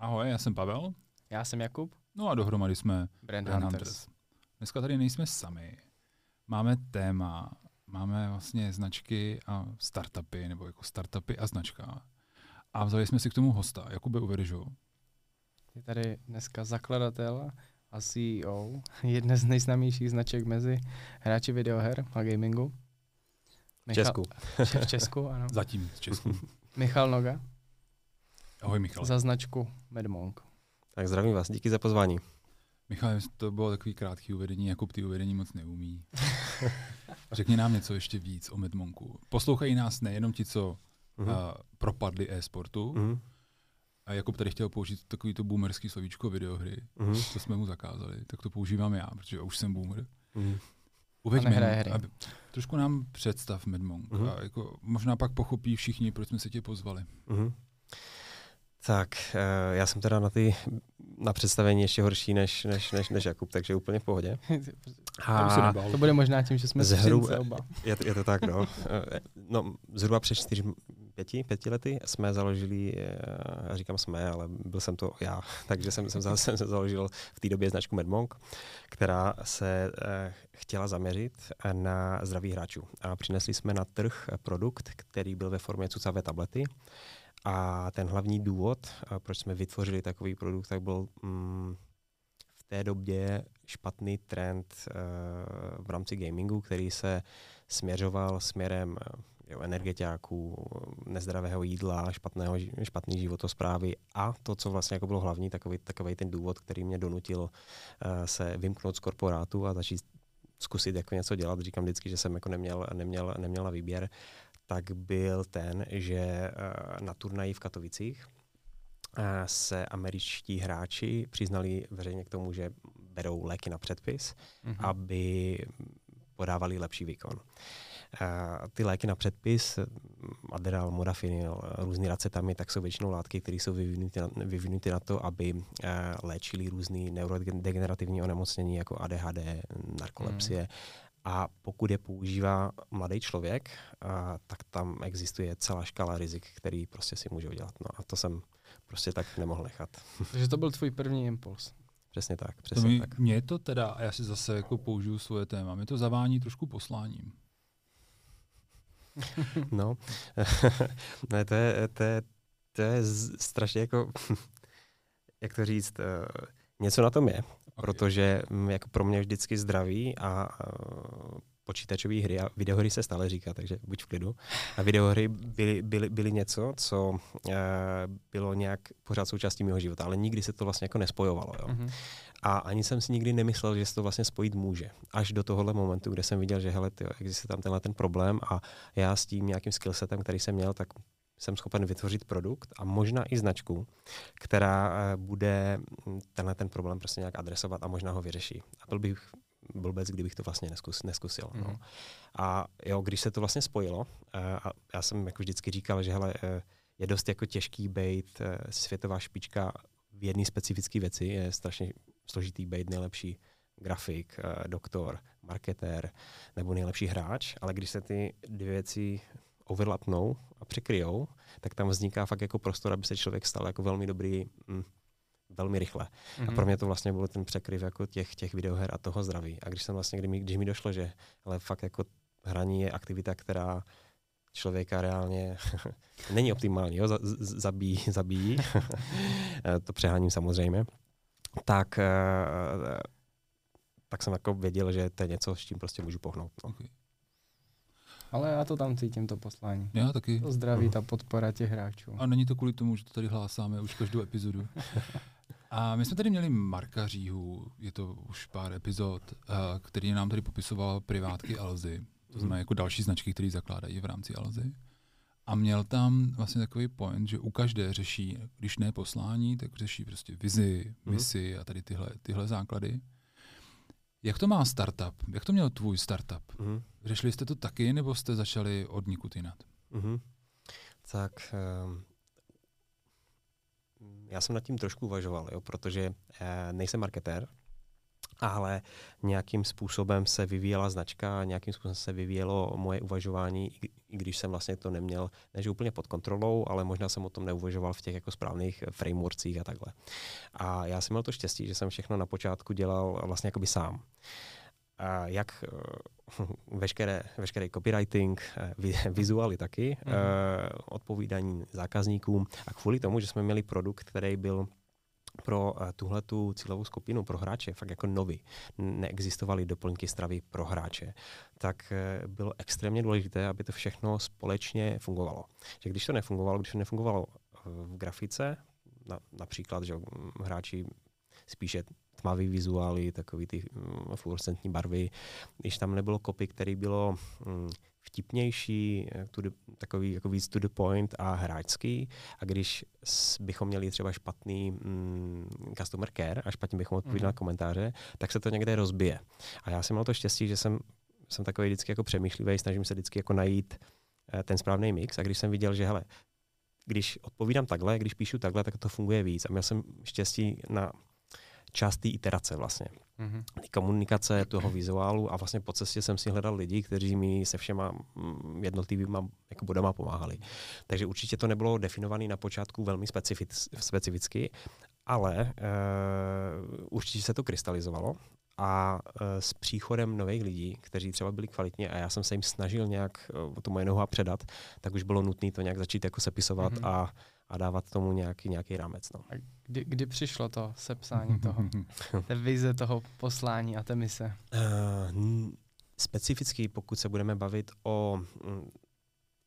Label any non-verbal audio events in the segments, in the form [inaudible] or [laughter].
Ahoj, já jsem Pavel. Já jsem Jakub. No a dohromady jsme Brand, Brand Hunters. Hunters. Dneska tady nejsme sami. Máme téma, máme vlastně značky a startupy, nebo jako startupy a značka. A vzali jsme si k tomu hosta. Jakube, ho? Je tady dneska zakladatel a CEO [laughs] jedné z nejznámějších značek mezi hráči videoher a gamingu. Michal, Česku. [laughs] v Česku, ano. Zatím v Česku. Michal Noga. Ahoj Michal. Za značku Medmonk. Tak zdravím vás, díky za pozvání. Michal, to bylo takový krátký uvedení, jako ty uvedení moc neumí. [laughs] Řekni nám něco ještě víc o Medmonku. Poslouchají nás nejenom ti, co uh-huh. uh, propadli e-sportu, uh-huh. a Jakub tady chtěl použít takový to boomerský slovíčko videohry, uh-huh. to jsme mu zakázali, tak to používám já, protože už jsem boomer. Uh-huh. Uveď hry. Aby, trošku nám představ Medmonk uh-huh. a jako, možná pak pochopí všichni, proč jsme se tě pozvali. Uh-huh. Tak, uh, já jsem teda na ty na představení ještě horší než, než, než, než Jakub, takže úplně v pohodě. [laughs] A to bude možná tím, že jsme zhruba, oba. Je, je to tak, no. Eh, no zhruba před čtyři, pěti, pěti lety jsme založili, eh, já říkám jsme, ale byl jsem to já, [laughs] takže jsem, jsem, jsem založil v té době značku Medmonk, která se eh, chtěla zaměřit na zdraví hráčů. A přinesli jsme na trh produkt, který byl ve formě cucavé tablety, a ten hlavní důvod, proč jsme vytvořili takový produkt, tak byl mm, v té době špatný trend uh, v rámci gamingu, který se směřoval směrem jo, energetiáků, nezdravého jídla, špatného, špatný životosprávy a to, co vlastně jako bylo hlavní, takový, takový ten důvod, který mě donutil uh, se vymknout z korporátu a začít zkusit jako něco dělat. Říkám vždycky, že jsem jako neměl, neměl, neměl na výběr tak byl ten, že eh, na turnaji v Katovicích eh, se američtí hráči přiznali veřejně k tomu, že berou léky na předpis, mm-hmm. aby podávali lepší výkon. Uh, ty léky na předpis, Adderall, Modafinil, různé racetamy, tak jsou většinou látky, které jsou vyvinuty na, vyvinuty na to, aby uh, léčili různé neurodegenerativní onemocnění jako ADHD, narkolepsie mm. A pokud je používá mladý člověk, a, tak tam existuje celá škala rizik, který prostě si může udělat. No a to jsem prostě tak nemohl nechat. [laughs] Takže to byl tvůj první impuls. Přesně tak, přesně to mě, tak. Mě to teda, a já si zase jako použiju svoje téma, mě to zavání trošku posláním. [laughs] no, [laughs] ne, to je, to je, to je strašně jako, jak to říct, uh, něco na tom je. Protože mm, jako pro mě vždycky zdraví a počítačové hry a videohry se stále říká, takže buď v klidu. A videohry byly, byly, byly něco, co uh, bylo nějak pořád součástí mého života, ale nikdy se to vlastně jako nespojovalo. Jo. Mm-hmm. A ani jsem si nikdy nemyslel, že se to vlastně spojit může. Až do tohohle momentu, kde jsem viděl, že hele, tyjo, existuje tam tenhle ten problém a já s tím nějakým skillsetem, který jsem měl, tak jsem schopen vytvořit produkt a možná i značku, která eh, bude tenhle ten problém prostě nějak adresovat a možná ho vyřeší. A byl bych blbec, kdybych to vlastně neskus, neskusil. Mm-hmm. No. Mhm. A jo, když se to vlastně spojilo, eh, a já jsem jako vždycky říkal, že hele, eh, je dost jako těžký být světová špička v jedné specifické věci, je strašně složitý být nejlepší grafik, doktor, marketér nebo nejlepší hráč, ale když se ty dvě věci overlapnou a překryjou, tak tam vzniká fakt jako prostor, aby se člověk stal jako velmi dobrý mm, velmi rychle. Mm-hmm. A mhm. pro mě to vlastně byl ten překryv jako těch, těch videoher a toho zdraví. A když jsem vlastně, kdy mi, když mi došlo, že ale fakt jako hraní je aktivita, která člověka reálně [laughs] není optimální, jo, zabíjí, [laughs] zabíjí. [laughs] to přeháním samozřejmě, tak, eh, tak jsem jako věděl, že to je něco, s čím prostě můžu pohnout. No. Okay. Ale já to tam cítím, to poslání. Já taky. To zdraví, ta podpora těch hráčů. A není to kvůli tomu, že to tady hlásáme už každou epizodu. [laughs] A my jsme tady měli Marka Říhu, je to už pár epizod, eh, který nám tady popisoval privátky Alzy, to znamená jako další značky, které zakládají v rámci Alzy. A měl tam vlastně takový point, že u každé řeší, když ne poslání, tak řeší prostě vizi, mhm. misi a tady tyhle, tyhle základy. Jak to má startup? Jak to měl tvůj startup? Mm-hmm. Řešili jste to taky, nebo jste začali od nikud jinat? Mm-hmm. Tak um, já jsem nad tím trošku uvažoval, jo, protože uh, nejsem marketér ale nějakým způsobem se vyvíjela značka, nějakým způsobem se vyvíjelo moje uvažování, i když jsem vlastně to neměl, než úplně pod kontrolou, ale možná jsem o tom neuvažoval v těch jako správných frameworkcích a takhle. A já jsem měl to štěstí, že jsem všechno na počátku dělal vlastně jakoby sám. A jak uh, [laughs] veškeré, veškerý copywriting, uh, [laughs] vizuály taky, mm-hmm. odpovídání zákazníkům a kvůli tomu, že jsme měli produkt, který byl pro uh, tuhle tu cílovou skupinu, pro hráče, fakt jako nový, neexistovaly doplňky stravy pro hráče, tak uh, bylo extrémně důležité, aby to všechno společně fungovalo. Že když to nefungovalo, když to nefungovalo v grafice, na, například, že hráči spíše tmavý vizuály, takový ty mm, fluorescentní barvy, když tam nebylo kopy, který bylo mm, vtipnější, eh, to takový jako víc to the point a hráčský. A když bychom měli třeba špatný mm, customer care a špatně bychom odpověděli mm. na komentáře, tak se to někde rozbije. A já jsem měl to štěstí, že jsem, jsem takový vždycky jako přemýšlivý, snažím se vždycky jako najít uh, ten správný mix. A když jsem viděl, že hele, když odpovídám takhle, když píšu takhle, tak to funguje víc. A měl jsem štěstí na část té iterace vlastně. Mm-hmm. Komunikace toho vizuálu a vlastně po cestě jsem si hledal lidi, kteří mi se všema mm, jednotlivými jako bodama pomáhali. Takže určitě to nebylo definované na počátku velmi specific, specificky, ale uh, určitě se to krystalizovalo a uh, s příchodem nových lidí, kteří třeba byli kvalitní a já jsem se jim snažil nějak uh, to moje noha předat, tak už bylo nutné to nějak začít jako sepisovat mm-hmm. a a dávat tomu nějaký, nějaký rámec. No. A kdy, kdy přišlo to sepsání toho, [laughs] té vize toho poslání a té mise? Uh, specificky, pokud se budeme bavit o mm,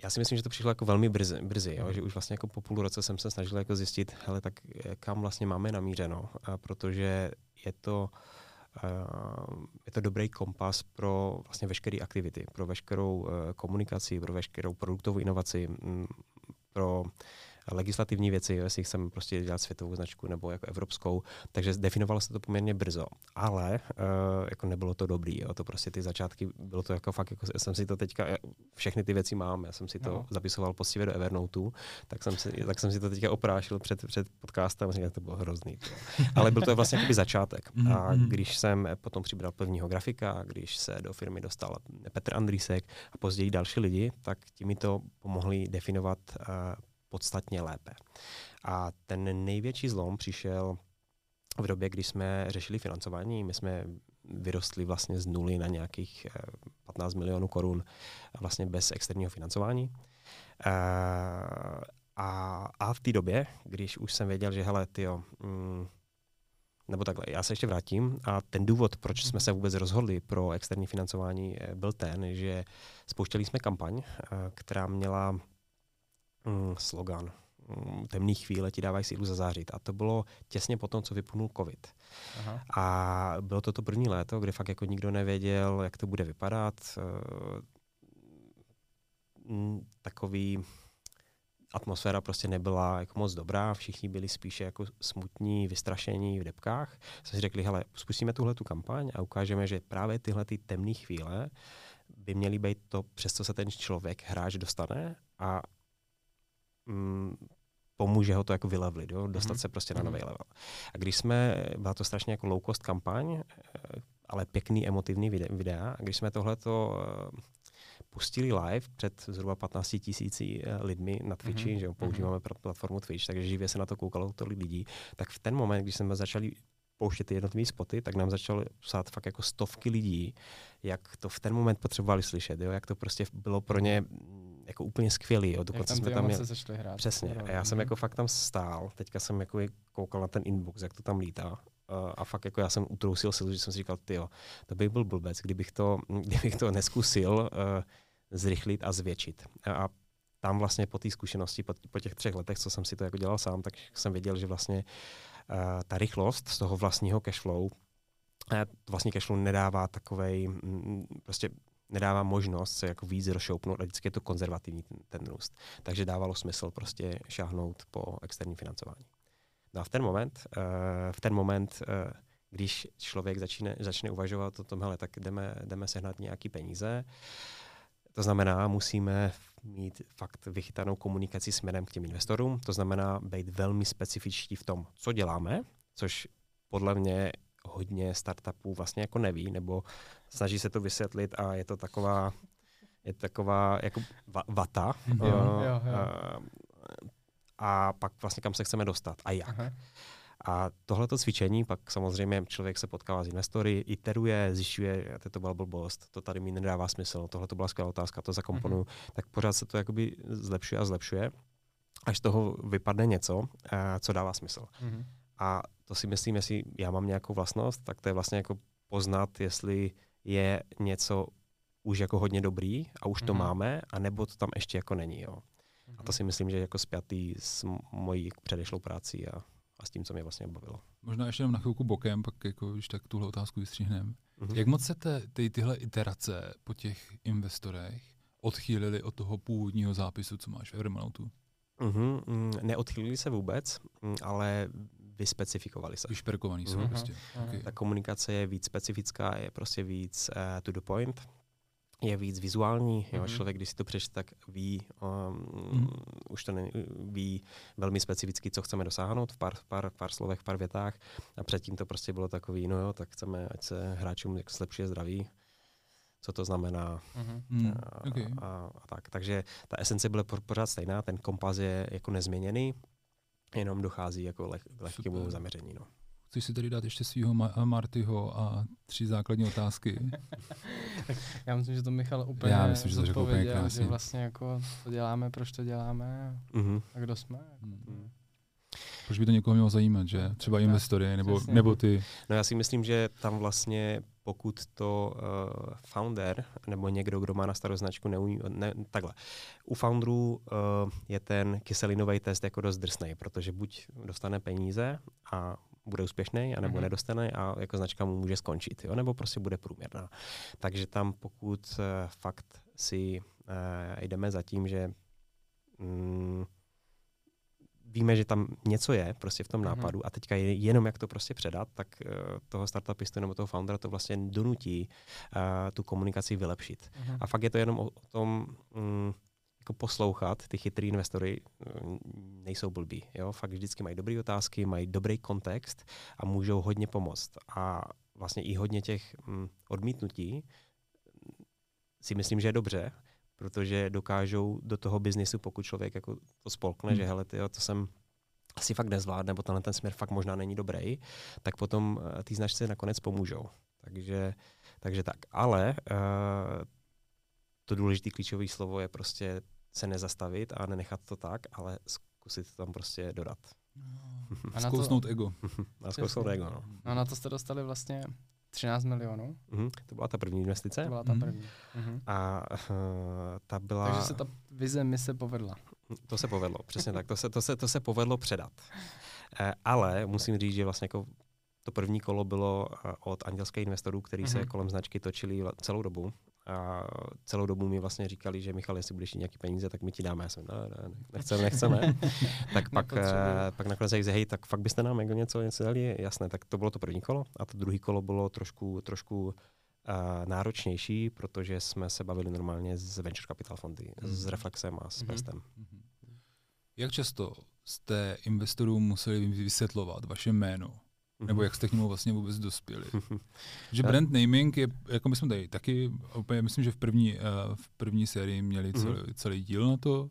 já si myslím, že to přišlo jako velmi brzy, brzy jo? že už vlastně jako po půl roce jsem se snažil jako zjistit, hele, tak eh, kam vlastně máme namířeno, a protože je to, uh, je to dobrý kompas pro vlastně veškeré aktivity, pro veškerou uh, komunikaci, pro veškerou produktovou inovaci, m, pro legislativní věci, jestli chceme prostě dělat světovou značku nebo jako evropskou, takže definovalo se to poměrně brzo, ale uh, jako nebylo to dobrý, jo, to prostě ty začátky, bylo to jako fakt, jako jsem si to teďka, všechny ty věci mám, já jsem si to no. zapisoval poctivě do Evernoteu, tak jsem si, tak jsem si to teďka oprášil před, před podcastem, říkal, to bylo hrozný. To. Ale byl to vlastně jakoby začátek. A mm-hmm. když jsem potom přibral prvního grafika, když se do firmy dostal Petr Andrýsek a později další lidi, tak ti mi to pomohli definovat uh, podstatně lépe. A ten největší zlom přišel v době, kdy jsme řešili financování. My jsme vyrostli vlastně z nuly na nějakých 15 eh, milionů korun vlastně bez externího financování. Eh, a, a v té době, když už jsem věděl, že hele, tyjo, mm, nebo takhle, já se ještě vrátím a ten důvod, proč jsme se vůbec rozhodli pro externí financování, eh, byl ten, že spouštěli jsme kampaň, která měla mm, slogan. Mm, temný chvíle ti dávají sílu zazářit. A to bylo těsně po tom, co vypnul covid. Aha. A bylo to to první léto, kdy fakt jako nikdo nevěděl, jak to bude vypadat. Eh, mm, takový atmosféra prostě nebyla jako moc dobrá, všichni byli spíše jako smutní, vystrašení v depkách. Jsme si řekli, hele, spustíme tuhle tu kampaň a ukážeme, že právě tyhle ty temné chvíle by měly být to, přes co se ten člověk, hráč dostane a mm, pomůže ho to jako vylevlit, jo? dostat mm-hmm. se prostě na mhm. nový level. A když jsme, byla to strašně jako low cost kampaň, eh, ale pěkný emotivní videa, a když jsme tohleto uh, pustili live před zhruba 15 tisíci eh, lidmi na Twitchi, mm-hmm. že jo, používáme mm-hmm. platformu Twitch, takže živě se na to koukalo tolik lidí, tak v ten moment, když jsme začali pouštět ty jednotlivé spoty, tak nám začalo psát fakt jako stovky lidí, jak to v ten moment potřebovali slyšet, jo? jak to prostě bylo pro ně jako úplně skvělý. Jo. Dokonce jak tam jsme tam měli, začali hrát. Přesně. A já jsem jako fakt tam stál, teďka jsem jako koukal na ten inbox, jak to tam lítá. A fakt jako já jsem utrousil silu, že jsem si říkal, ty to by byl blbec, kdybych to, [laughs] kdybych to neskusil uh, zrychlit a zvětšit. A tam vlastně po té zkušenosti, po, po těch třech letech, co jsem si to jako dělal sám, tak jsem věděl, že vlastně uh, ta rychlost z toho vlastního cashflow, uh, vlastně cashflow nedává takovej, mm, prostě nedává možnost se jako víc rozšoupnout a vždycky je to konzervativní ten, ten růst. Takže dávalo smysl prostě šáhnout po externí financování. No a v ten moment, uh, v ten moment uh, když člověk začne, začne uvažovat o tom, hele, tak jdeme, jdeme sehnat nějaký peníze, to znamená, musíme mít fakt vychytanou komunikaci směrem k těm investorům, to znamená být velmi specifičtí v tom, co děláme, což podle mě hodně startupů vlastně jako neví, nebo snaží se to vysvětlit a je to taková, je to taková jako va- vata. Jo, uh, jo, jo. Uh, a pak vlastně kam se chceme dostat a jak. Aha. A tohleto cvičení, pak samozřejmě člověk se potkává s investory, iteruje, zjišťuje, to byla blbost, to tady mi nedává smysl, tohle to byla skvělá otázka, to zakomponuju, mm-hmm. tak pořád se to jakoby zlepšuje a zlepšuje, až z toho vypadne něco, eh, co dává smysl. Mhm. A to si myslím, jestli já mám nějakou vlastnost, tak to je vlastně jako poznat, jestli je něco už jako hodně dobrý a už to Mhm. máme, anebo to tam ještě jako není. Jo. A to si myslím, že je jako spjatý s mojí předešlou prací a, a s tím, co mě vlastně bavilo. Možná ještě jenom na chvilku bokem, pak jako, když tak tuhle otázku vystříhneme. Mhm. Jak moc se te, ty, tyhle iterace po těch investorech odchýlily od toho původního zápisu, co máš v Evernotu? Mhm, mm, neodchylili se vůbec, mm, ale vyspecifikovali se. Vyšperkovaný jsou Mhm. prostě. Aha. Okay. Ta komunikace je víc specifická, je prostě víc uh, to the point, je víc vizuální. Jo? Mhm. Člověk, když si to přečte, tak ví, um, Mhm. už to ne, ví velmi specificky, co chceme dosáhnout v pár, pár, pár slovech, v pár větách. A předtím to prostě bylo takový, no jo, tak chceme, ať se hráčům jak zlepšuje zdraví, co to znamená Mhm. Hmm. a, Okay. a, a tak. Takže ta esence byla pořád stejná, ten kompas je jako nezměněný, jenom dochází jako leh, k lehkému Super. zaměření. No. Chceš si tady dát ještě svého Ma- Martyho a tři základní otázky? [laughs] Já myslím, že to Michal úplně Já myslím, že to řekl úplně zodpověděl, krásně. že vlastně jako to děláme, proč to děláme Mhm. a kdo jsme. Hmm. Proč by to někoho mělo zajímat, že? Třeba Tak, investory nebo, přesně. nebo ty. No já si myslím, že tam vlastně, pokud to uh, founder nebo někdo, kdo má na starou značku, neumí, ne, takhle. U founderů uh, je ten kyselinový test jako dost drsný, protože buď dostane peníze a bude úspěšný, anebo Mhm. mm-hmm. nedostane a jako značka mu může skončit, jo? nebo prostě bude průměrná. Takže tam pokud uh, fakt si uh, jdeme za tím, že mm, víme, že tam něco je prostě v tom Mhm. nápadu a teďka je jenom jak to prostě předat, tak uh, toho startupistu nebo toho foundera to vlastně donutí uh, tu komunikaci vylepšit. Mhm. A fakt je to jenom o, o tom mm, jako poslouchat, ty chytrý investory mm, nejsou blbí. Jo? Fakt vždycky mají dobré otázky, mají dobrý kontext a můžou hodně pomoct. A vlastně i hodně těch mm, odmítnutí si myslím, že je dobře, protože dokážou do toho biznisu, pokud člověk jako to spolkne, Hmm. že hele, tyjo, to jsem asi fakt nezvládne, nebo tenhle ten směr fakt možná není dobrý, tak potom uh, ty značce nakonec pomůžou. Takže, takže tak. Ale uh, to důležité klíčové slovo je prostě se nezastavit a nenechat to tak, ale zkusit to tam prostě dodat. [laughs] A na to- Zkousnout ego. [laughs] A zkousnout ego, no. No na to jste dostali vlastně 13 milionů. Mhm. To byla ta první investice. To byla ta Mhm. první. Mhm. A uh, ta byla... Takže se ta vize mi se povedla. To se povedlo, přesně tak. To se, to se, to se povedlo předat. Eh, ale musím říct, že vlastně jako to první kolo bylo eh, od andělských investorů, kteří se Mhm. kolem značky točili celou dobu. A celou dobu mi vlastně říkali, že Michal, jestli budeš mít nějaký peníze, tak my ti dáme. Já jsem, ne, ne, ne, nechceme, nechceme. [laughs] tak pak, eh, pak nakonec řekl, hej, tak fakt byste nám jako něco, něco dali, jasné. Tak to bylo to první kolo. A to druhé kolo bylo trošku, trošku uh, náročnější, protože jsme se bavili normálně s venture capital fondy, s Mhm. Reflexem a s Mhm. Pestem. Mhm. Jak často jste investorům museli vysvětlovat vaše jméno? Nebo jak jste k němu vlastně vůbec dospěli? [laughs] Že brand naming je, jako my jsme tady taky, úplně myslím, že v první, uh, v první sérii měli celý, Mhm. celý díl na to.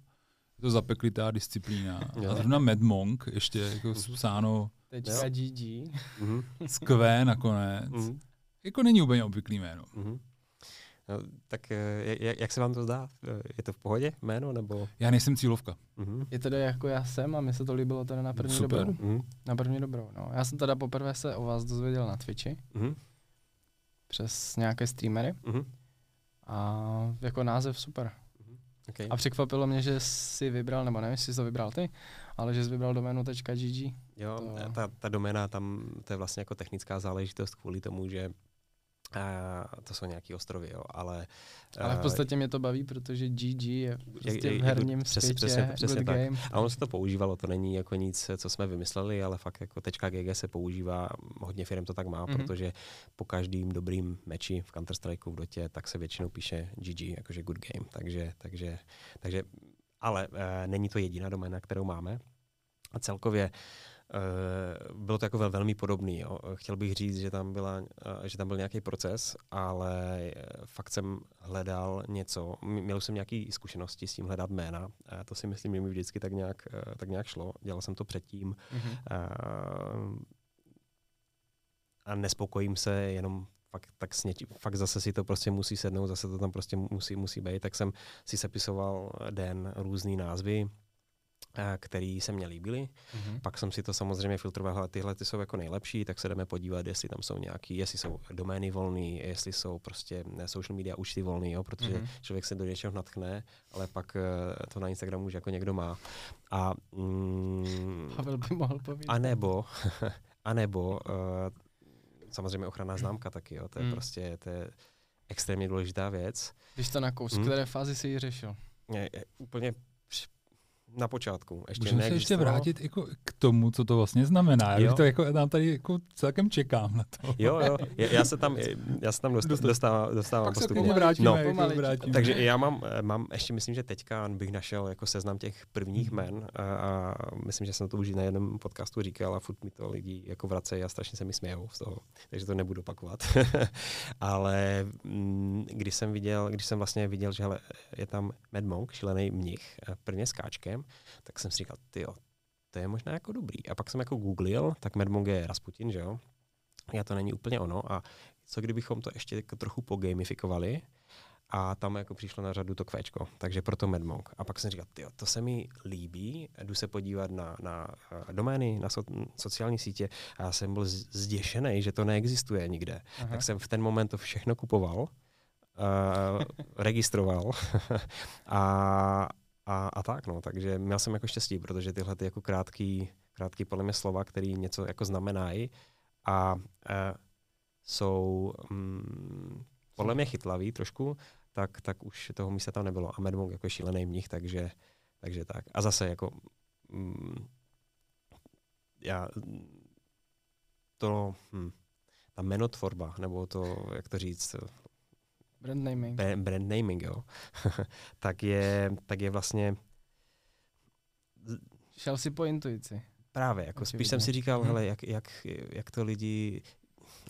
Je to zapeklitá disciplína. A zrovna Mad Monk, ještě jako Mhm. psáno Teďka GG. Mhm, z Q nakonec. mhm, Jako není úplně obvyklý jméno. No, tak eh, jak, jak se vám to zdá? Eh, Je to v pohodě jméno? Nebo? Já nejsem cílovka. Mhm. Je teda jako já jsem a mi se to líbilo teda na první Super. dobrou. Mhm, Na první dobrou, no. Já jsem teda poprvé se o vás dozvěděl na Twitchi mhm, přes nějaké streamery mhm. a jako název super. Okay. A překvapilo mě, že jsi vybral, nebo nevím, jestli jsi to vybral ty, ale že jsi vybral doménu .gg. Jo, to- ta, ta doména tam, to je vlastně jako technická záležitost kvůli tomu, že uh, to jsou nějaký ostrovy, jo, ale... Ale v eh, podstatě mě to baví, protože GG je prostě je- je v herním good- přesně- světě přesně- přesně good tak. game. A ono se to používalo, to není jako nic, co jsme vymysleli, ale fakt jako .gg se používá, hodně firm to tak má, Mhm. protože po každým dobrým meči v Counter-Strikeu v Dotě, tak se většinou píše GG, jakože good game, takže, takže, takže ale uh, není to jediná doména, kterou máme. A celkově bylo to jako velmi podobný. Jo. Chtěl bych říct, že tam, byla, že tam byl nějaký proces, ale fakt jsem hledal něco. Měl jsem nějaké zkušenosti s tím hledat jména. A to si myslím, že mi vždycky tak nějak, tak nějak šlo. Dělal jsem to předtím. Mm-hmm. A nespokojím se jenom fakt, tak sněť, fakt zase si to prostě musí sednout, zase to tam prostě musí, musí být. Tak jsem si sepisoval den různý názvy, eh, který se mně líbily. Mm-hmm. Pak jsem si to samozřejmě filtroval, ale tyhle ty jsou jako nejlepší, tak se jdeme podívat, jestli tam jsou nějaký, jestli jsou domény volný, jestli jsou prostě ne, social media účty volný, jo, protože mm-hmm. člověk se do něčeho natchne, ale pak uh, to na Instagramu už jako někdo má. A, mm, Pavel by mohl povědět. A nebo, [laughs] a nebo uh, samozřejmě ochranná známka taky, jo. to je mm. prostě to je extrémně důležitá věc. Když to na kous, mm. které fázi si ji řešil? Je, je, úplně na počátku. Ještě Můžeme se ještě vrátit jako k tomu, co to vlastně znamená. Já to jako, nám tady jako celkem čekám na to. Jo, jo, já, já se tam, já se tam dost, dostávám, dostávám Pak postupně. se vrátíme, no. jako vrátíme. Takže já mám, mám, ještě myslím, že teďka bych našel jako seznam těch prvních hmm. men a, a, myslím, že jsem to už na jednom podcastu říkal a furt mi to lidi jako vracejí a strašně se mi smějou z toho, takže to nebudu opakovat. [laughs] Ale mm, když jsem viděl, když jsem vlastně viděl, že hele, je tam Mad Monk, šílený mnich, prvně skáčkem, tak jsem si říkal, ty to je možná jako dobrý. A pak jsem jako googlil, tak Medmong je Rasputin, že jo? Já to není úplně ono. A co kdybychom to ještě jako trochu pogamifikovali a tam jako přišlo na řadu to kvéčko, takže proto Medmong. A pak jsem říkal, ty to se mi líbí, jdu se podívat na, na uh, domény, na so, sociální sítě a já jsem byl zděšený, že to neexistuje nikde. Aha. Tak jsem v ten moment to všechno kupoval, uh, [laughs] registroval [laughs] a, a, a tak, no. Takže měl jsem jako štěstí, protože tyhle ty jako krátký, krátký podle mě slova, které něco jako znamenají a e, jsou mm, podle mě chytlavý trošku, tak, tak už toho místa tam nebylo. A Medmong jako šílený mnich, takže, takže tak. A zase jako mm, já to, hm, ta menotvorba, nebo to, jak to říct, Brand naming. brand naming, jo. [laughs] tak, je, tak je vlastně... Šel si po intuici. Právě, jako spíš jsem si říkal, hmm. hele, jak, jak, jak to lidi...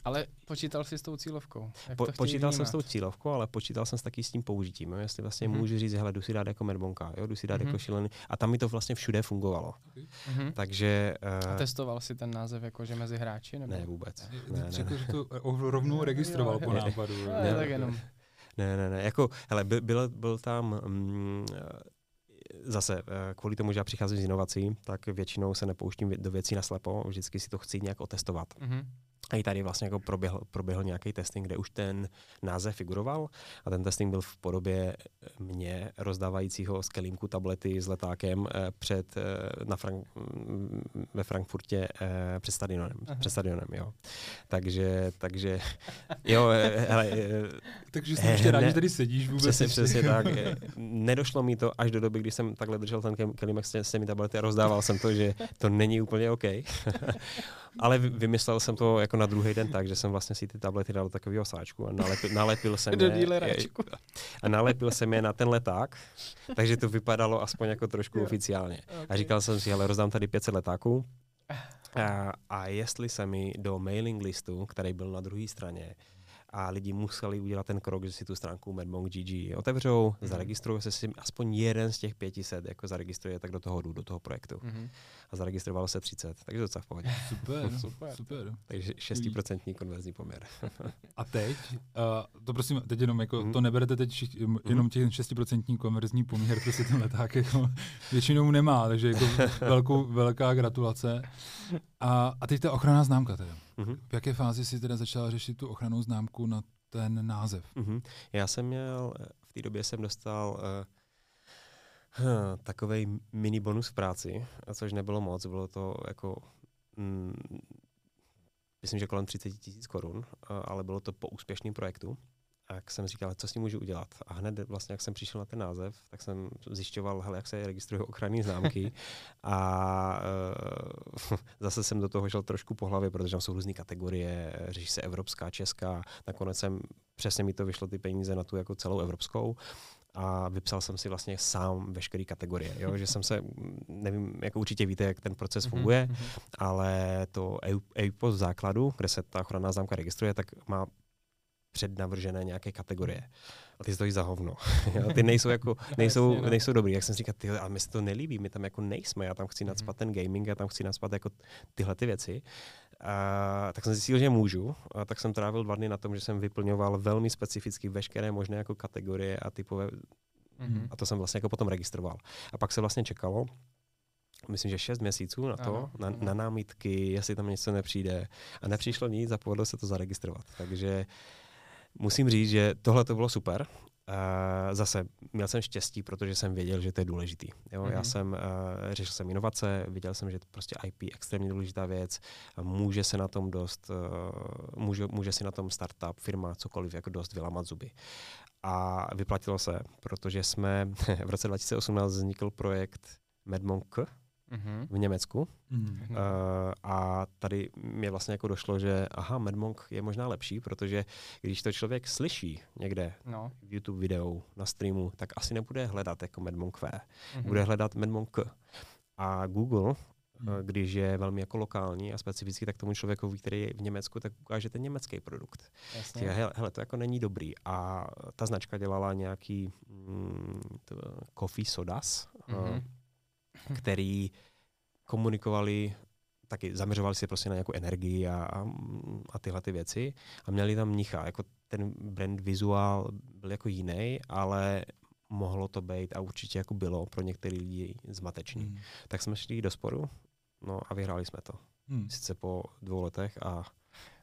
Ale počítal jsi s tou cílovkou? Jak po, počítal vnímat? jsem s tou cílovkou, ale počítal jsem s taky s tím použitím. Jo? Jestli vlastně hmm. můžu říct, hele, jdu si dát jako medbonka, jo? jdu si dát hmm. jako šílený. A tam mi to vlastně všude fungovalo. Hmm. Takže... Uh, a testoval si ten název jakože mezi hráči? Nebo? Ne, vůbec. Ne, ne, Řekl, ne. že to rovnou registroval po nápadu. Ne, ne, tak jenom. Ne, ne, ne. Jako, hele, byl, byl, byl tam mm, zase eh, kvůli tomu, že já přicházím z inovací, tak většinou se nepouštím do věcí na slepo, vždycky si to chci nějak otestovat. Mm-hmm. A i tady vlastně jako proběhl, proběhl nějaký testing, kde už ten název figuroval a ten testing byl v podobě mě rozdávajícího z kelímku tablety s letákem eh, před, eh, na Frank, mm, ve Frankfurtě eh, před stadionem. Před stadionem jo. Takže, takže jo, hele, takže jsem ještě rád, že tady sedíš vůbec. Přesně, přesně tak. [laughs] Nedošlo mi to až do doby, kdy jsem takhle držel ten kelímek s těmi tablety a rozdával jsem to, že to není úplně OK. [laughs] Ale vymyslel jsem to jako na druhý den tak, že jsem vlastně si ty tablety dal do takového sáčku a nalepil, nalepil jsem [laughs] do je, a nalepil jsem je na ten leták, takže to vypadalo aspoň jako trošku jo. oficiálně. Okay. A říkal jsem si, ale rozdám tady 500 letáků a, a jestli se mi do mailing listu, který byl na druhé straně, a lidi museli udělat ten krok, že si tu stránku MadMonk.gg otevřou, mm-hmm. zaregistrují se si aspoň jeden z těch 500, jako zaregistruje, tak do toho jdu, do toho projektu. Mm-hmm. A zaregistrovalo se 30, takže docela v pohodě. [laughs] Super, [laughs] super. super. Takže 6% konverzní poměr. [laughs] a teď, uh, to prosím, teď jenom jako, mm-hmm. to neberete teď všich, jenom těch 6% konverzní poměr, prostě ten leták jako většinou nemá, takže jako velkou, velká gratulace. A, a teď ta ochranná známka teda. Mm-hmm. V jaké fázi si teda začala řešit tu ochranou známku na ten název? Mm-hmm. Já jsem měl, v té době jsem dostal uh, uh, takový mini bonus v práci, což nebylo moc, bylo to jako mm, myslím, že kolem 30 tisíc korun, ale bylo to po úspěšném projektu jak jsem říkal, co s tím můžu udělat. A hned vlastně, jak jsem přišel na ten název, tak jsem zjišťoval, hele, jak se registrují ochranné známky. [laughs] a uh, [laughs] zase jsem do toho šel trošku po hlavě, protože tam jsou různé kategorie, řeší se evropská, česká. Nakonec jsem, přesně mi to vyšlo ty peníze na tu jako celou evropskou. a vypsal jsem si vlastně sám veškeré kategorie. Jo? Že jsem se, nevím, jako určitě víte, jak ten proces funguje, mm-hmm. ale to EUPOS v základu, kde se ta ochranná známka registruje, tak má přednavržené nějaké kategorie. A ty stojí za hovno. [laughs] ty nejsou, jako, [laughs] nejsou, no. nejsou dobrý. Jak jsem říkal, ty, ale mi se to nelíbí, my tam jako nejsme, já tam chci nadspat mhm. ten gaming, já tam chci nadspat jako tyhle ty věci. A, tak jsem zjistil, že můžu. A tak jsem trávil dva dny na tom, že jsem vyplňoval velmi specificky veškeré možné jako kategorie a typové mm-hmm. a to jsem vlastně jako potom registroval. A pak se vlastně čekalo, myslím, že šest měsíců na to, ano, na, ano. na námitky, jestli tam něco nepřijde. A nepřišlo nic a povedlo se to zaregistrovat. Takže musím říct, že tohle to bylo super. Uh, zase měl jsem štěstí, protože jsem věděl, že to je důležitý. Jo? Mm-hmm. Já mhm. jsem uh, řešil jsem inovace, viděl jsem, že to prostě IP je extrémně důležitá věc. Může se na tom dost, uh, může, může si na tom startup, firma, cokoliv jako dost vylamat zuby. A vyplatilo se, protože jsme [laughs] v roce 2018 vznikl projekt MedMonk, mm-hmm. v Německu. Mm-hmm. Uh, a tady mě vlastně jako došlo, že aha, Medmonk je možná lepší, protože když to člověk slyší někde no. v YouTube videu, na streamu, tak asi nebude hledat jako Medmonk V. Mm-hmm. Bude hledat Medmonk A Google mm. když je velmi jako lokální a specifický, tak tomu člověku, který je v Německu, tak ukáže ten německý produkt. Jasně. Hele, hele, to jako není dobrý. A ta značka dělala nějaký mm, to, coffee sodas, mm-hmm který komunikovali taky zaměřovali se prostě na nějakou energii a, a, a tyhle ty věci a měli tam mnicha. Jako ten brand vizuál byl jako jiný, ale mohlo to být a určitě jako bylo pro některé lidi zmatečný. Hmm. Tak jsme šli do sporu no a vyhráli jsme to. Hmm. Sice po dvou letech a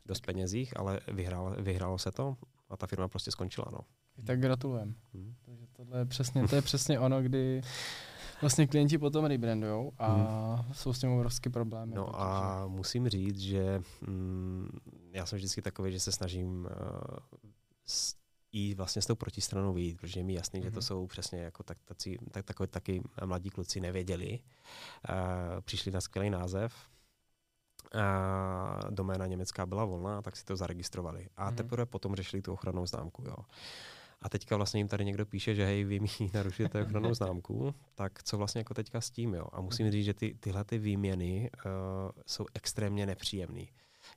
dost penězích, ale vyhrál, vyhrálo se to a ta firma prostě skončila. No. Tak gratulujem. Hmm. tohle je přesně, to je přesně ono, kdy vlastně klienti potom rebrandujou a hmm. jsou s tím obrovské problémy. No protože... a musím říct, že mm, já jsem vždycky takový, že se snažím uh, s, i vlastně s tou protistranou vyjít, protože je mi jasný, mm-hmm. že to mhm. jsou přesně jako tak, tací, tak, takové taky mladí kluci nevěděli. Uh, přišli na skvělý název, a doména německá byla volná, tak si to zaregistrovali. A mm-hmm. teprve potom řešili tu ochrannou známku. Jo. A teďka vlastně jim tady někdo píše, že hej, vy mi [laughs] narušujete ochrannou známku, tak co vlastně jako teďka s tím, jo? A musím mhm. říct, že ty, tyhle ty výměny uh, jsou extrémně nepříjemné.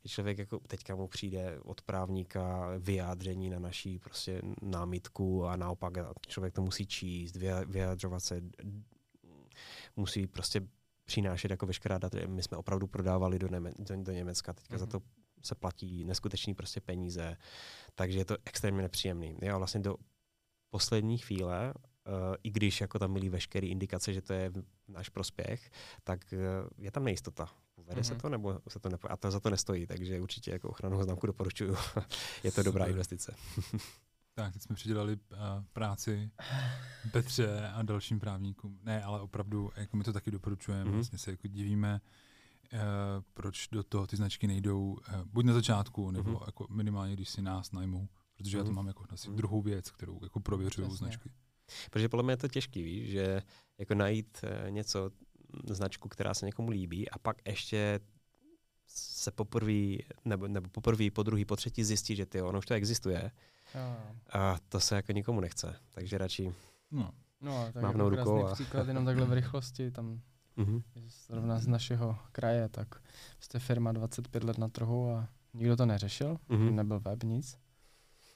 Člověk jako teďka mu přijde od právníka vyjádření na naší prostě námitku a naopak člověk to musí číst, vyjadřovat se, musí prostě přinášet jako veškerá data. My jsme opravdu prodávali do, Něme- do, do Německa, teďka mm-hmm. za mhm. to se platí neskutečný prostě peníze, takže je to extrémně nepříjemný. Jo, vlastně do poslední chvíle, uh, i když jako tam byly veškeré indikace, že to je náš prospěch, tak uh, je tam nejistota. Povede mm-hmm. se mhm. to, nebo se to nepo... A to za to nestojí, takže určitě jako ochranu známku doporučuju. [laughs] je to dobrá investice. [laughs] tak, teď jsme přidělali uh, práci Petře a dalším právníkům. Ne, ale opravdu, jako my to taky doporučujeme, mm-hmm. vlastně se jako divíme, Uh, proč do toho ty značky nejdou uh, buď na začátku, nebo mm-hmm. jako minimálně, když si nás najmou. Protože mm-hmm. já to mhm. mám jako asi mm-hmm. druhou věc, kterou jako prověřuju Přesně. značky. Protože podle mě je to těžký, víš, že jako najít uh, něco, značku, která se někomu líbí a pak ještě se poprvé, nebo, nebo poprvé, po druhý, po třetí zjistí, že ty ono už to existuje. No. A to se jako nikomu nechce. Takže radši no. No, tak mávnou jako rukou. A... příklad jenom takhle v rychlosti, tam mm-hmm. zrovna z našeho kraje, tak jste firma 25 let na trhu a nikdo to neřešil, mm-hmm. nebyl web, nic.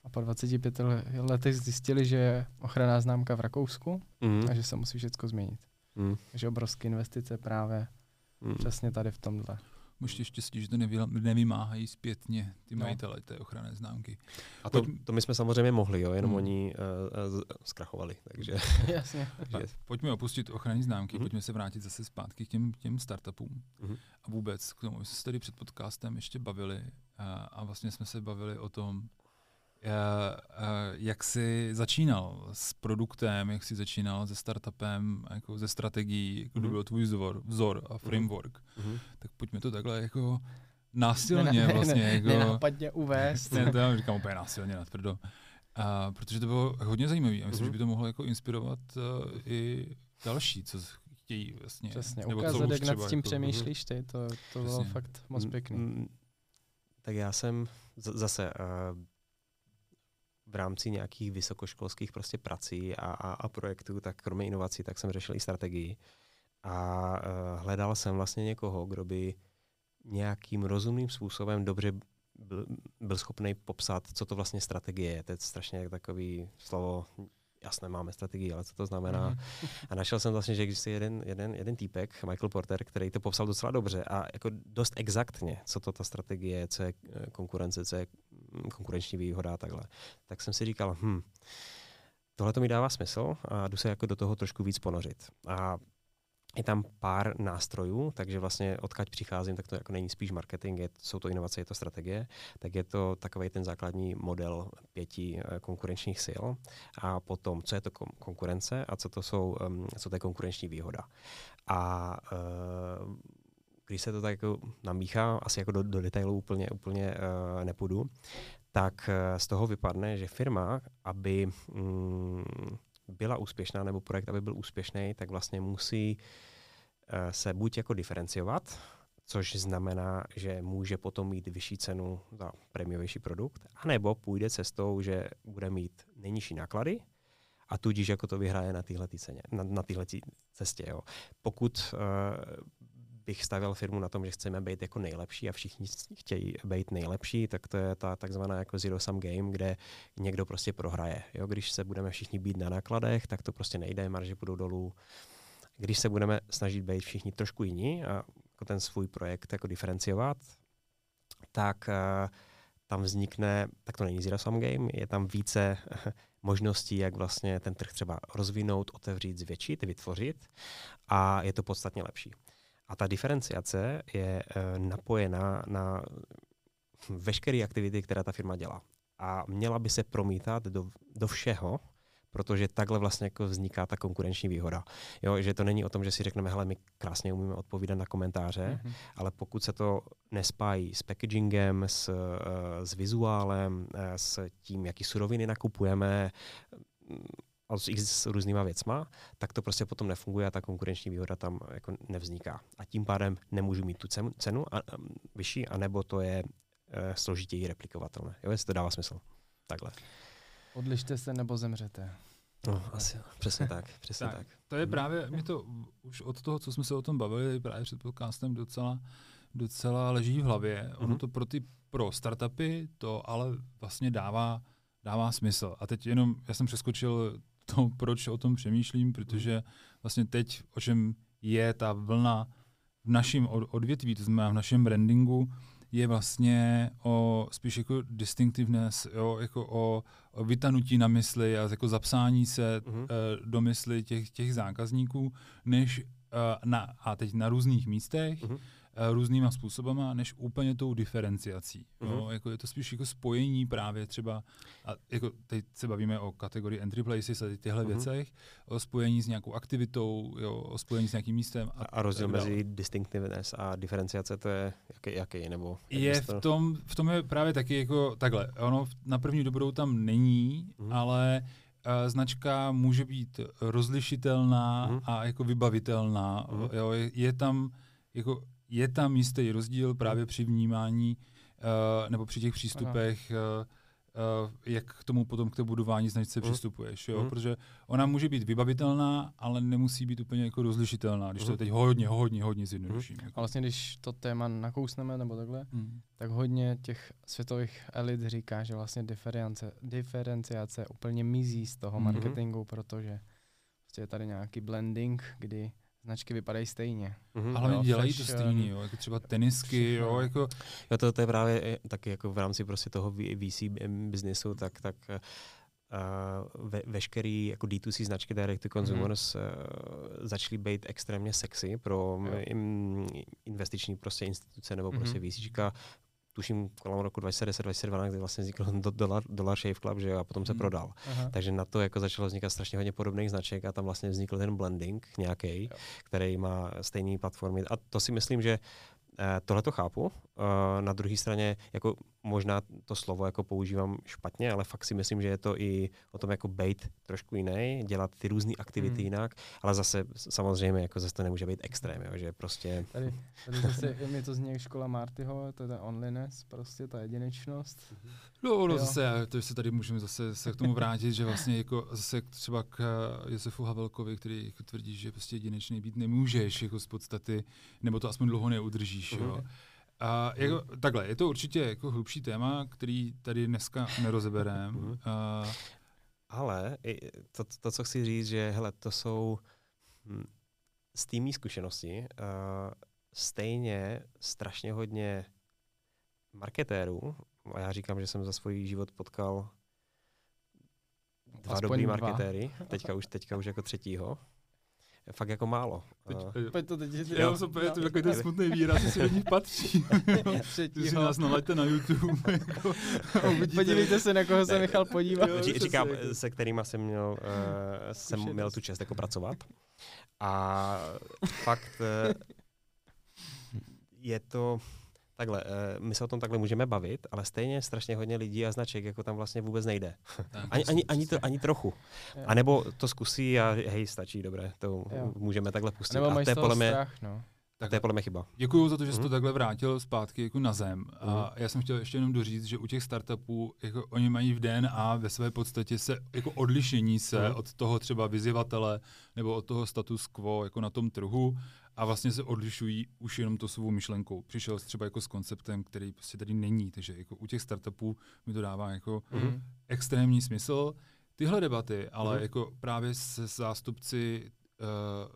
A po 25 letech zjistili, že je ochranná známka v Rakousku mm-hmm. a že se musí všechno změnit. Mm. Takže obrovské investice právě mm. přesně tady v tomhle. Možná štěstí, že to nevymáhají zpětně ty no. majitele té ochranné známky. A to, to my jsme samozřejmě mohli, jo, jenom hmm. oni uh, zkrachovali. Takže, [laughs] Jasně. že... Pojďme opustit ochranné známky, hmm. pojďme se vrátit zase zpátky k těm, těm startupům. Hmm. A vůbec k tomu, jsme se tady před podcastem ještě bavili a, a vlastně jsme se bavili o tom, Eh, eh, jak jsi začínal s produktem, jak jsi začínal se startupem, jako ze strategií, jako mm-hmm. byl tvůj vzor, vzor a mhm. framework, mm-hmm. tak pojďme to takhle jako násilně ne, [laughs] vlastně. Ne, jako, nenápadně uvést. ne, to já říkám úplně násilně, natvrdo. A, protože to bylo hodně zajímavé a myslím, mm-hmm. že by to mohlo jako inspirovat uh, i další, co chtějí vlastně. Přesně, nebo ukázat, jak nad tím jako, přemýšlíš ty, to, to bylo fakt moc pěkný. Mm, tak já jsem z- zase uh, v rámci nějakých vysokoškolských prostě prací a, a, a projektů, tak kromě inovací, tak jsem řešil i strategii. A uh, hledal jsem vlastně někoho, kdo by nějakým rozumným způsobem dobře byl, byl schopný popsat, co to vlastně strategie je. To je strašně takový slovo, jasné, máme strategii, ale co to znamená. Mm-hmm. A našel jsem vlastně, že existuje jeden, jeden, jeden týpek, Michael Porter, který to popsal docela dobře a jako dost exaktně, co to ta strategie je, co je eh, konkurence, co je mm, konkurenční výhoda a takhle. Tak jsem si říkal, hm, tohle to mi dává smysl a jdu se jako do toho trošku víc ponořit. A je tam pár nástrojů, takže vlastně odkaď přicházím, tak to jako není spíš marketing, je, jsou to inovace, je to strategie, tak je to takový ten základní model pěti eh, konkurenčních sil a potom, co je to konkurence a co to jsou, co to je konkurenční výhoda. A uh, když se to tak jako namíchá, asi jako do, do detailů úplně, úplně uh, nepůjdu, tak uh, z toho vypadne, že firma, aby um, byla úspěšná, nebo projekt, aby byl úspěšný, tak vlastně musí uh, se buď jako diferenciovat, což znamená, že může potom mít vyšší cenu za prémiovější produkt, anebo půjde cestou, že bude mít nejnižší náklady a tudíž jako to vyhraje na téhle ceně, na, na cestě. Jo. Pokud uh, bych stavěl firmu na tom, že chceme být jako nejlepší a všichni chtějí být nejlepší, tak to je ta takzvaná jako zero sum game, kde někdo prostě prohraje. Jo, když se budeme všichni být na nákladech, tak to prostě nejde, marže budou dolů. Když se budeme snažit být všichni trošku jiní a jako ten svůj projekt jako diferenciovat, tak uh, tam vznikne, tak to není zero sum game, je tam více [laughs] možností, jak vlastně ten trh třeba rozvinout, otevřít, zvětšit, vytvořit a je to podstatně lepší. A ta diferenciace je uh, napojená na veškeré aktivity, které ta firma dělá. A měla by se promítat do, do všeho, protože takhle vlastně jako vzniká ta konkurenční výhoda. Jo, že to není o tom, že si řekneme, hele, my krásně umíme odpovídat na komentáře, mm-hmm. ale pokud se to nespájí s packagingem, s, eh, s vizuálem, eh, s tím, jaký suroviny nakupujeme, a s, s různýma věcma, tak to prostě potom nefunguje a ta konkurenční výhoda tam jako nevzniká. A tím pádem nemůžu mít tu cenu, cenu a, a, vyšší, anebo to je e, složitěji replikovatelné. Jo, jestli to dává smysl. Takhle. Odlište se nebo zemřete. No, asi, přesně tak, [laughs] přesně tak. tak. To je právě, mi to už od toho, co jsme se o tom bavili právě před podcastem, docela, docela leží v hlavě. Mm-hmm. Ono mhm. to pro ty pro startupy to ale vlastně dává, dává smysl. A teď jenom, já jsem přeskočil to, proč o tom přemýšlím, protože vlastně teď, o čem je ta vlna v našem odvětví, to znamená v našem brandingu, je vlastně o spíš jako distinctiveness, jo, jako o, o vytanutí na mysli a jako zapsání se uh-huh. uh, do mysli těch, těch zákazníků, než uh, na, a teď na různých místech, uh-huh. Eh, různýma způsobama, než úplně tou diferenciací. Mm-hmm. Jako je to spíš jako spojení právě třeba, a jako teď se bavíme o kategorii entry places a těchto mm-hmm. věcech, o spojení s nějakou aktivitou, jo, o spojení s nějakým místem. A, a rozdíl mezi distinctiveness a diferenciace, to je jaký, jaký nebo? Je v tom, v tom je právě taky jako takhle, ono na první dobrou tam není, mm-hmm. ale uh, značka může být rozlišitelná mm-hmm. a jako vybavitelná. Mm-hmm. Jo, je, je tam jako je tam jistý rozdíl právě při vnímání uh, nebo při těch přístupech, uh, uh, jak k tomu potom k té budování značce mm. přistupuješ, jo? Mm. protože ona může být vybavitelná, ale nemusí být úplně jako rozlišitelná, když mm. to je teď hodně, hodně, hodně zjednoduším. Mm. Jako. A vlastně, když to téma nakousneme nebo takhle, mm. tak hodně těch světových elit říká, že vlastně diference, diferenciace úplně mizí z toho mm. marketingu, protože vlastně je tady nějaký blending, kdy značky vypadají stejně. Mm-hmm. Ale dělají to stejně, jo, jako třeba tenisky, jo, jako... Jo, to, to je právě eh, taky jako v rámci prostě toho VC biznesu, tak, tak Uh, ve, veškerý jako D2C značky direct to consumers mm. uh, začaly být extrémně sexy pro um, investiční prostě instituce nebo mm-hmm. prostě VCčka tuším kolem roku 2010-2012, kdy vlastně vznikl [laughs] Dollar, Dollar Shave Club, že jo, a potom se hmm. prodal. Aha. Takže na to jako začalo vznikat strašně hodně podobných značek a tam vlastně vznikl ten blending nějaký, který má stejné platformy. A to si myslím, že Tohle to chápu. Eh, na druhé straně, jako možná to slovo jako používám špatně, ale fakt si myslím, že je to i o tom jako bejt trošku jiný, dělat ty různé aktivity hmm. jinak, ale zase samozřejmě jako zase to nemůže být extrém, jo, že prostě... Tady, tady zase mi to zní jak škola Martyho, to je ta onliness, prostě ta jedinečnost. No, no zase, to se tady můžeme zase se k tomu vrátit, že vlastně jako zase třeba k eh, Josefu Havelkovi, který jako tvrdí, že prostě jedinečný být nemůžeš jako z podstaty, nebo to aspoň dlouho neudržíš, uh-huh. jo. A jako, hmm. takhle, je to určitě jako hlubší téma, který tady dneska nerozebereme. Hmm. Uh, Ale to, to, co chci říct, že hele, to jsou hm, z té zkušenosti uh, stejně strašně hodně marketérů, a já říkám, že jsem za svůj život potkal dva Aspoň dobrý dva. marketéry, teďka už, teďka už jako třetího, fakt jako málo. Teď, uh, pojď to teď. Já jsem to takový ten smutný výraz, jestli do nich patří. [laughs] Ty si nás nalaďte na YouTube. [laughs] jako, [laughs] Podívejte se, na koho se Michal podívat. Ří, říkám, se kterýma jsem měl, uh, jsem měl tu čest jako pracovat. A fakt uh, je to Takhle, eh, my se o tom takhle můžeme bavit, ale stejně strašně hodně lidí a značek jako tam vlastně vůbec nejde. ani, ani, ani, to, ani trochu. A nebo to zkusí a hej, stačí, dobré, to jo. můžeme takhle pustit. Nebo a to je podle mě, strach, no. Tak to je podle mě chyba. Děkuji za to, že jsi mm. to mhm. takhle vrátil zpátky jako na zem. Mm. A mhm. já jsem chtěl ještě jenom doříct, že u těch startupů jako oni mají v DNA ve své podstatě se jako odlišení se mm. od toho třeba vyzývatele nebo od toho status quo jako na tom trhu a vlastně se odlišují už jenom to svou myšlenkou. Přišel třeba jako s konceptem, který prostě tady není, takže jako u těch startupů mi to dává jako mm. extrémní smysl. Tyhle debaty, ale mm. jako právě se zástupci uh,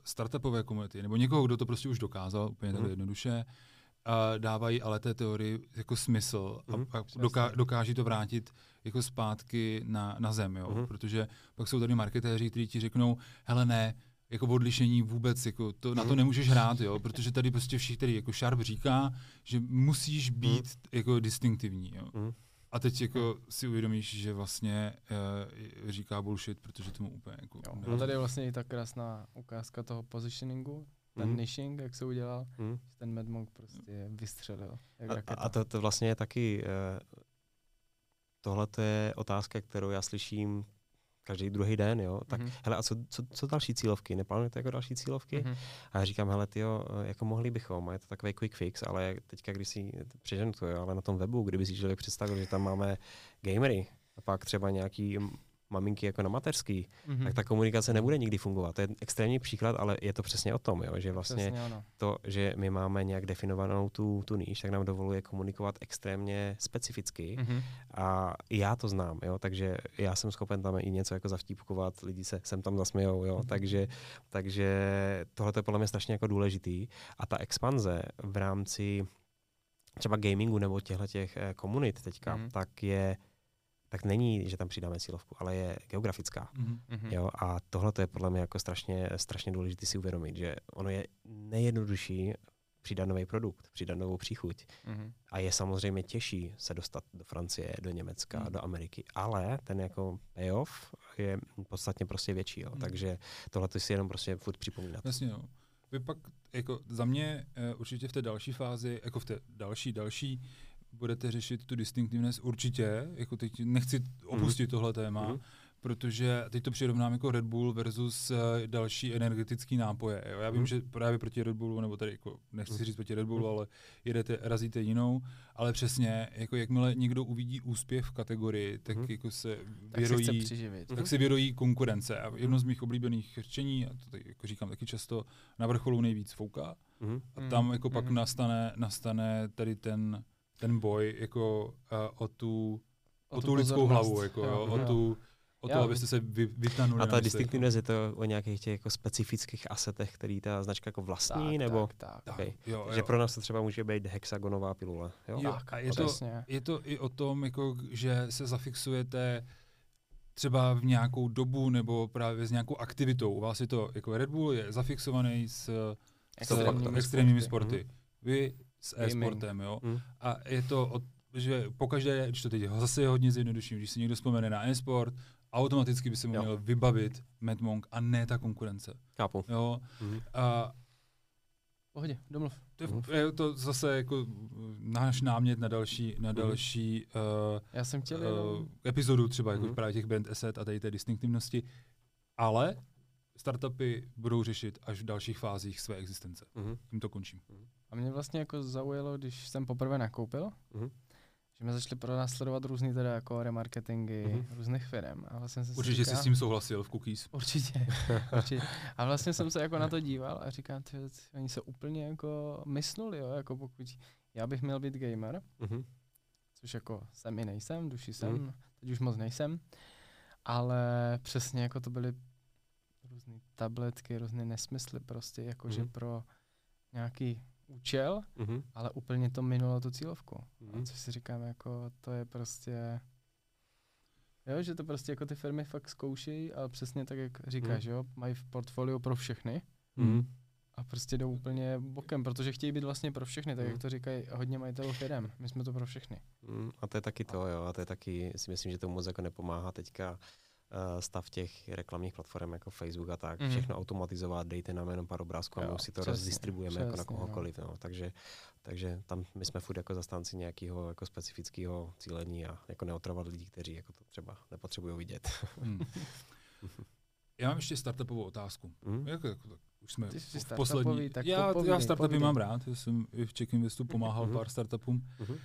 startupové komunity, nebo někoho, kdo to prostě už dokázal, úplně mm. takhle jednoduše, uh, dávají ale té teorii jako smysl mm. a, mhm. a doká, dokáží to vrátit jako zpátky na, na zem, jo? Mm. protože pak jsou tady marketéři, kteří ti řeknou, hele ne, jako odlišení vůbec, jako to, na to mhm. nemůžeš hrát, jo, protože tady prostě všichni, jako Sharp říká, že musíš být mm. jako distinktivní, jo. Mm. A teď jako si uvědomíš, že vlastně uh, říká bullshit, protože tomu úplně jako... Jo. No tady je vlastně i ta krásná ukázka toho positioningu, ten mm. nishing, jak se udělal, mm. ten Mad Monk prostě vystřelil. Jak a, a to, to vlastně je taky, uh, tohle je otázka, kterou já slyším každý druhý den, jo, tak mm-hmm. hele, a co, co, co další cílovky? Neplánujete jako další cílovky? Mm-hmm. A já říkám, hele, tyjo, jako mohli bychom, a je to takový quick fix, ale teďka, když si přeženu to, jo, ale na tom webu, kdyby si člověk představil, že tam máme gamery, a pak třeba nějaký maminky jako na mateřský, mm-hmm. tak ta komunikace nebude nikdy fungovat. To je extrémní příklad, ale je to přesně o tom, jo, že vlastně to, že my máme nějak definovanou tu, tu níž, tak nám dovoluje komunikovat extrémně specificky mm-hmm. a já to znám, jo, takže já jsem schopen tam i něco jako zavtípkovat, lidi se sem tam zasmějou, jo, mm-hmm. takže, takže tohle je podle mě strašně jako důležitý a ta expanze v rámci třeba gamingu nebo těchto těch eh, komunit teďka, mm-hmm. tak je tak není, že tam přidáme cílovku, ale je geografická. Mm-hmm. Jo? A tohle je podle mě jako strašně, strašně důležité si uvědomit, že ono je nejjednodušší přidat nový produkt, přidat novou příchuť. Mm-hmm. A je samozřejmě těžší se dostat do Francie, do Německa, mm. do Ameriky, ale ten jako payoff je podstatně prostě větší. Jo. Mm. Takže tohle si jenom prostě furt připomínat. Jasně, jo. Vy pak jako za mě uh, určitě v té další fázi, jako v té další, další, budete řešit tu distinktivnost určitě, jako teď nechci opustit mm. tohle téma, mm. protože teď to přirovnám jako Red Bull versus uh, další energetický nápoje. Jo? Já vím, mm. že právě proti Red Bullu, nebo tady jako, nechci mm. říct proti Red Bullu, mm. ale jedete, razíte jinou, ale přesně, jako jakmile někdo uvidí úspěch v kategorii, tak mm. jako se vyrojí, tak, tak se vyrojí konkurence. A jedno z mých oblíbených řečení, a to tady jako říkám taky často, na vrcholu nejvíc fouká, mm. a tam jako mm. pak nastane, nastane tady ten ten boj jako uh, o tu, o, o tu, tu lidskou hlavu, jako, jo, o tu, o to, abyste se vy, vytanuli. A ta distinktivnost je to o nějakých těch jako specifických asetech, který ta značka jako vlastní, tak, nebo? Tak, tak. Okay. Jo, jo. Že pro nás to třeba může být hexagonová pilule. Jo? jo tak, a je to, je to i o tom, jako, že se zafixujete třeba v nějakou dobu nebo právě s nějakou aktivitou. U vás je to, jako Red Bull je zafixovaný s extrémními, extrémními sporty. sporty. Mm. Vy s e-sportem, jo. Mm. A je to, od, že pokaždé, když to teď zase je hodně zjednoduším, když si někdo vzpomene na e-sport, automaticky by se mu měl vybavit Mad Monk a ne ta konkurence. Chápu. Jo. Mm. A Pohodě, domluv. To je, je to zase jako náš námět na další, na mhm. další uh, Já jsem chtěl uh, epizodu třeba jako mm. právě těch brand asset a tady té distinktivnosti, ale startupy budou řešit až v dalších fázích své existence. Mm. Tím to končím. A mě vlastně jako zaujalo, když jsem poprvé nakoupil, mm že jsme začali pronásledovat různý teda jako remarketingy mm-hmm. různých firm. A vlastně jsem určitě jsi s tím souhlasil v cookies. Určitě, [laughs] určitě. A vlastně jsem se jako na to díval a říkám, ty, oni se úplně jako mysnuli, jo, jako pokud já bych měl být gamer, mm-hmm. což jako jsem i nejsem, duši jsem, mm-hmm. teď už moc nejsem, ale přesně jako to byly různé tabletky, různé nesmysly prostě, jakože mm-hmm. pro nějaký účel, mm-hmm. ale úplně to minulo tu cílovku. Mm-hmm. Což si říkám, jako to je prostě... Jo, že to prostě jako ty firmy fakt zkouší, ale přesně tak, jak říkáš, mm. jo, mají v portfoliu pro všechny mm. a prostě jdou úplně bokem, protože chtějí být vlastně pro všechny, tak mm. jak to říkají hodně majitelů firm. My jsme to pro všechny. Mm, a to je taky to, jo, a to je taky, si myslím, že to moc jako nepomáhá teďka stav těch reklamních platform jako Facebook a tak, mm. všechno automatizovat, dejte nám jenom pár obrázků a my si to přesně, rozdistribujeme přesně, jako na kohokoliv. No. Takže, takže tam my jsme furt jako zastánci nějakého jako specifického cílení a jako neotrovat lidi, kteří jako to třeba nepotřebují vidět. Mm. Já mám ještě startupovou otázku. Mm. Jak, jako, tak, už jsme v, v poslední... Tak já, já startupy povídej. mám rád, já jsem i v Czech Investu pomáhal mm. pár startupům. Mm.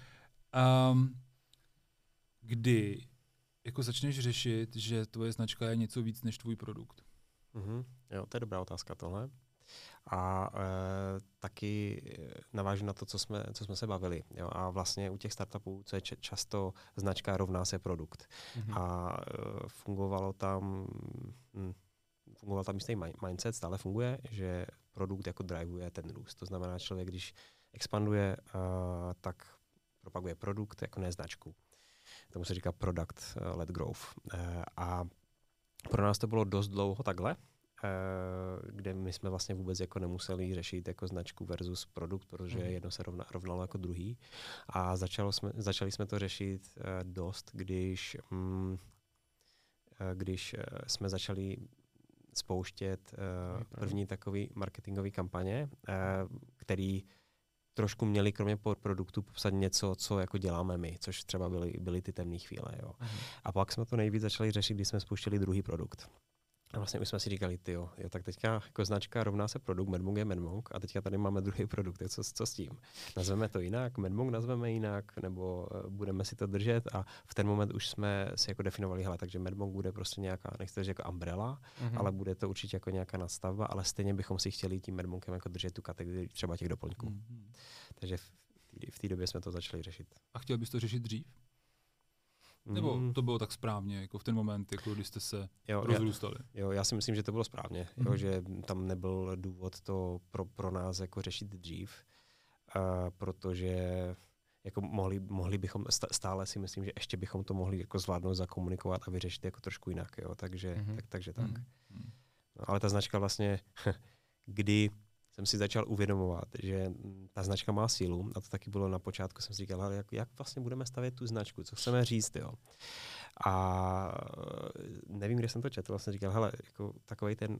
Um, kdy jako začneš řešit, že tvoje značka je něco víc než tvůj produkt? Mm-hmm. Jo, to je dobrá otázka tohle. A e, taky navážu na to, co jsme, co jsme se bavili. Jo? A vlastně u těch startupů, co je č- často značka rovná se produkt. Mm-hmm. A e, fungovalo tam, hm, fungoval tam jistý mindset, stále funguje, že produkt jako drivuje ten růst. To znamená, člověk, když expanduje, uh, tak propaguje produkt jako ne značku tomu se říká product uh, led growth. Uh, a pro nás to bylo dost dlouho takhle, uh, kde my jsme vlastně vůbec jako nemuseli řešit jako značku versus produkt, protože mm. jedno se rovna, rovnalo jako druhý. A začalo jsme, začali jsme to řešit dost, když, uh, když jsme začali spouštět první takový marketingový kampaně, který trošku měli kromě produktu popsat něco, co jako děláme my, což třeba byly, byly ty temné chvíle. Jo. Uh-huh. A pak jsme to nejvíc začali řešit, když jsme spustili druhý produkt. A vlastně my jsme si říkali, ty jo, tak teďka jako značka rovná se produkt, Medmong je Medmong a teďka tady máme druhý produkt, co, co s tím? Nazveme to jinak, Medmong nazveme jinak, nebo uh, budeme si to držet a v ten moment už jsme si jako definovali, hele, takže Medmong bude prostě nějaká, nechci říct jako umbrella, mm-hmm. ale bude to určitě jako nějaká nastavba, ale stejně bychom si chtěli tím Medmongem jako držet tu kategorii třeba těch doplňků. Mm-hmm. Takže v té době jsme to začali řešit. A chtěl bys to řešit dřív? Nebo mm. to bylo tak správně, jako v ten moment, jako když jste se jo, rozrůstali? Já, jo, já si myslím, že to bylo správně, mm. jo, mhm. že tam nebyl důvod to pro, pro nás jako řešit dřív, uh, protože jako mohli, mohli bychom, stále si myslím, že ještě bychom to mohli jako zvládnout zakomunikovat a vyřešit jako trošku jinak, jo, takže, mm-hmm. tak, takže tak. Mm-hmm. No, ale ta značka vlastně, [laughs] kdy jsem si začal uvědomovat, že ta značka má sílu a to taky bylo na počátku, jsem si říkal, ale jak, jak vlastně budeme stavět tu značku, co chceme říct, jo. A nevím, kde jsem to četl, vlastně říkal, hele, jako takový ten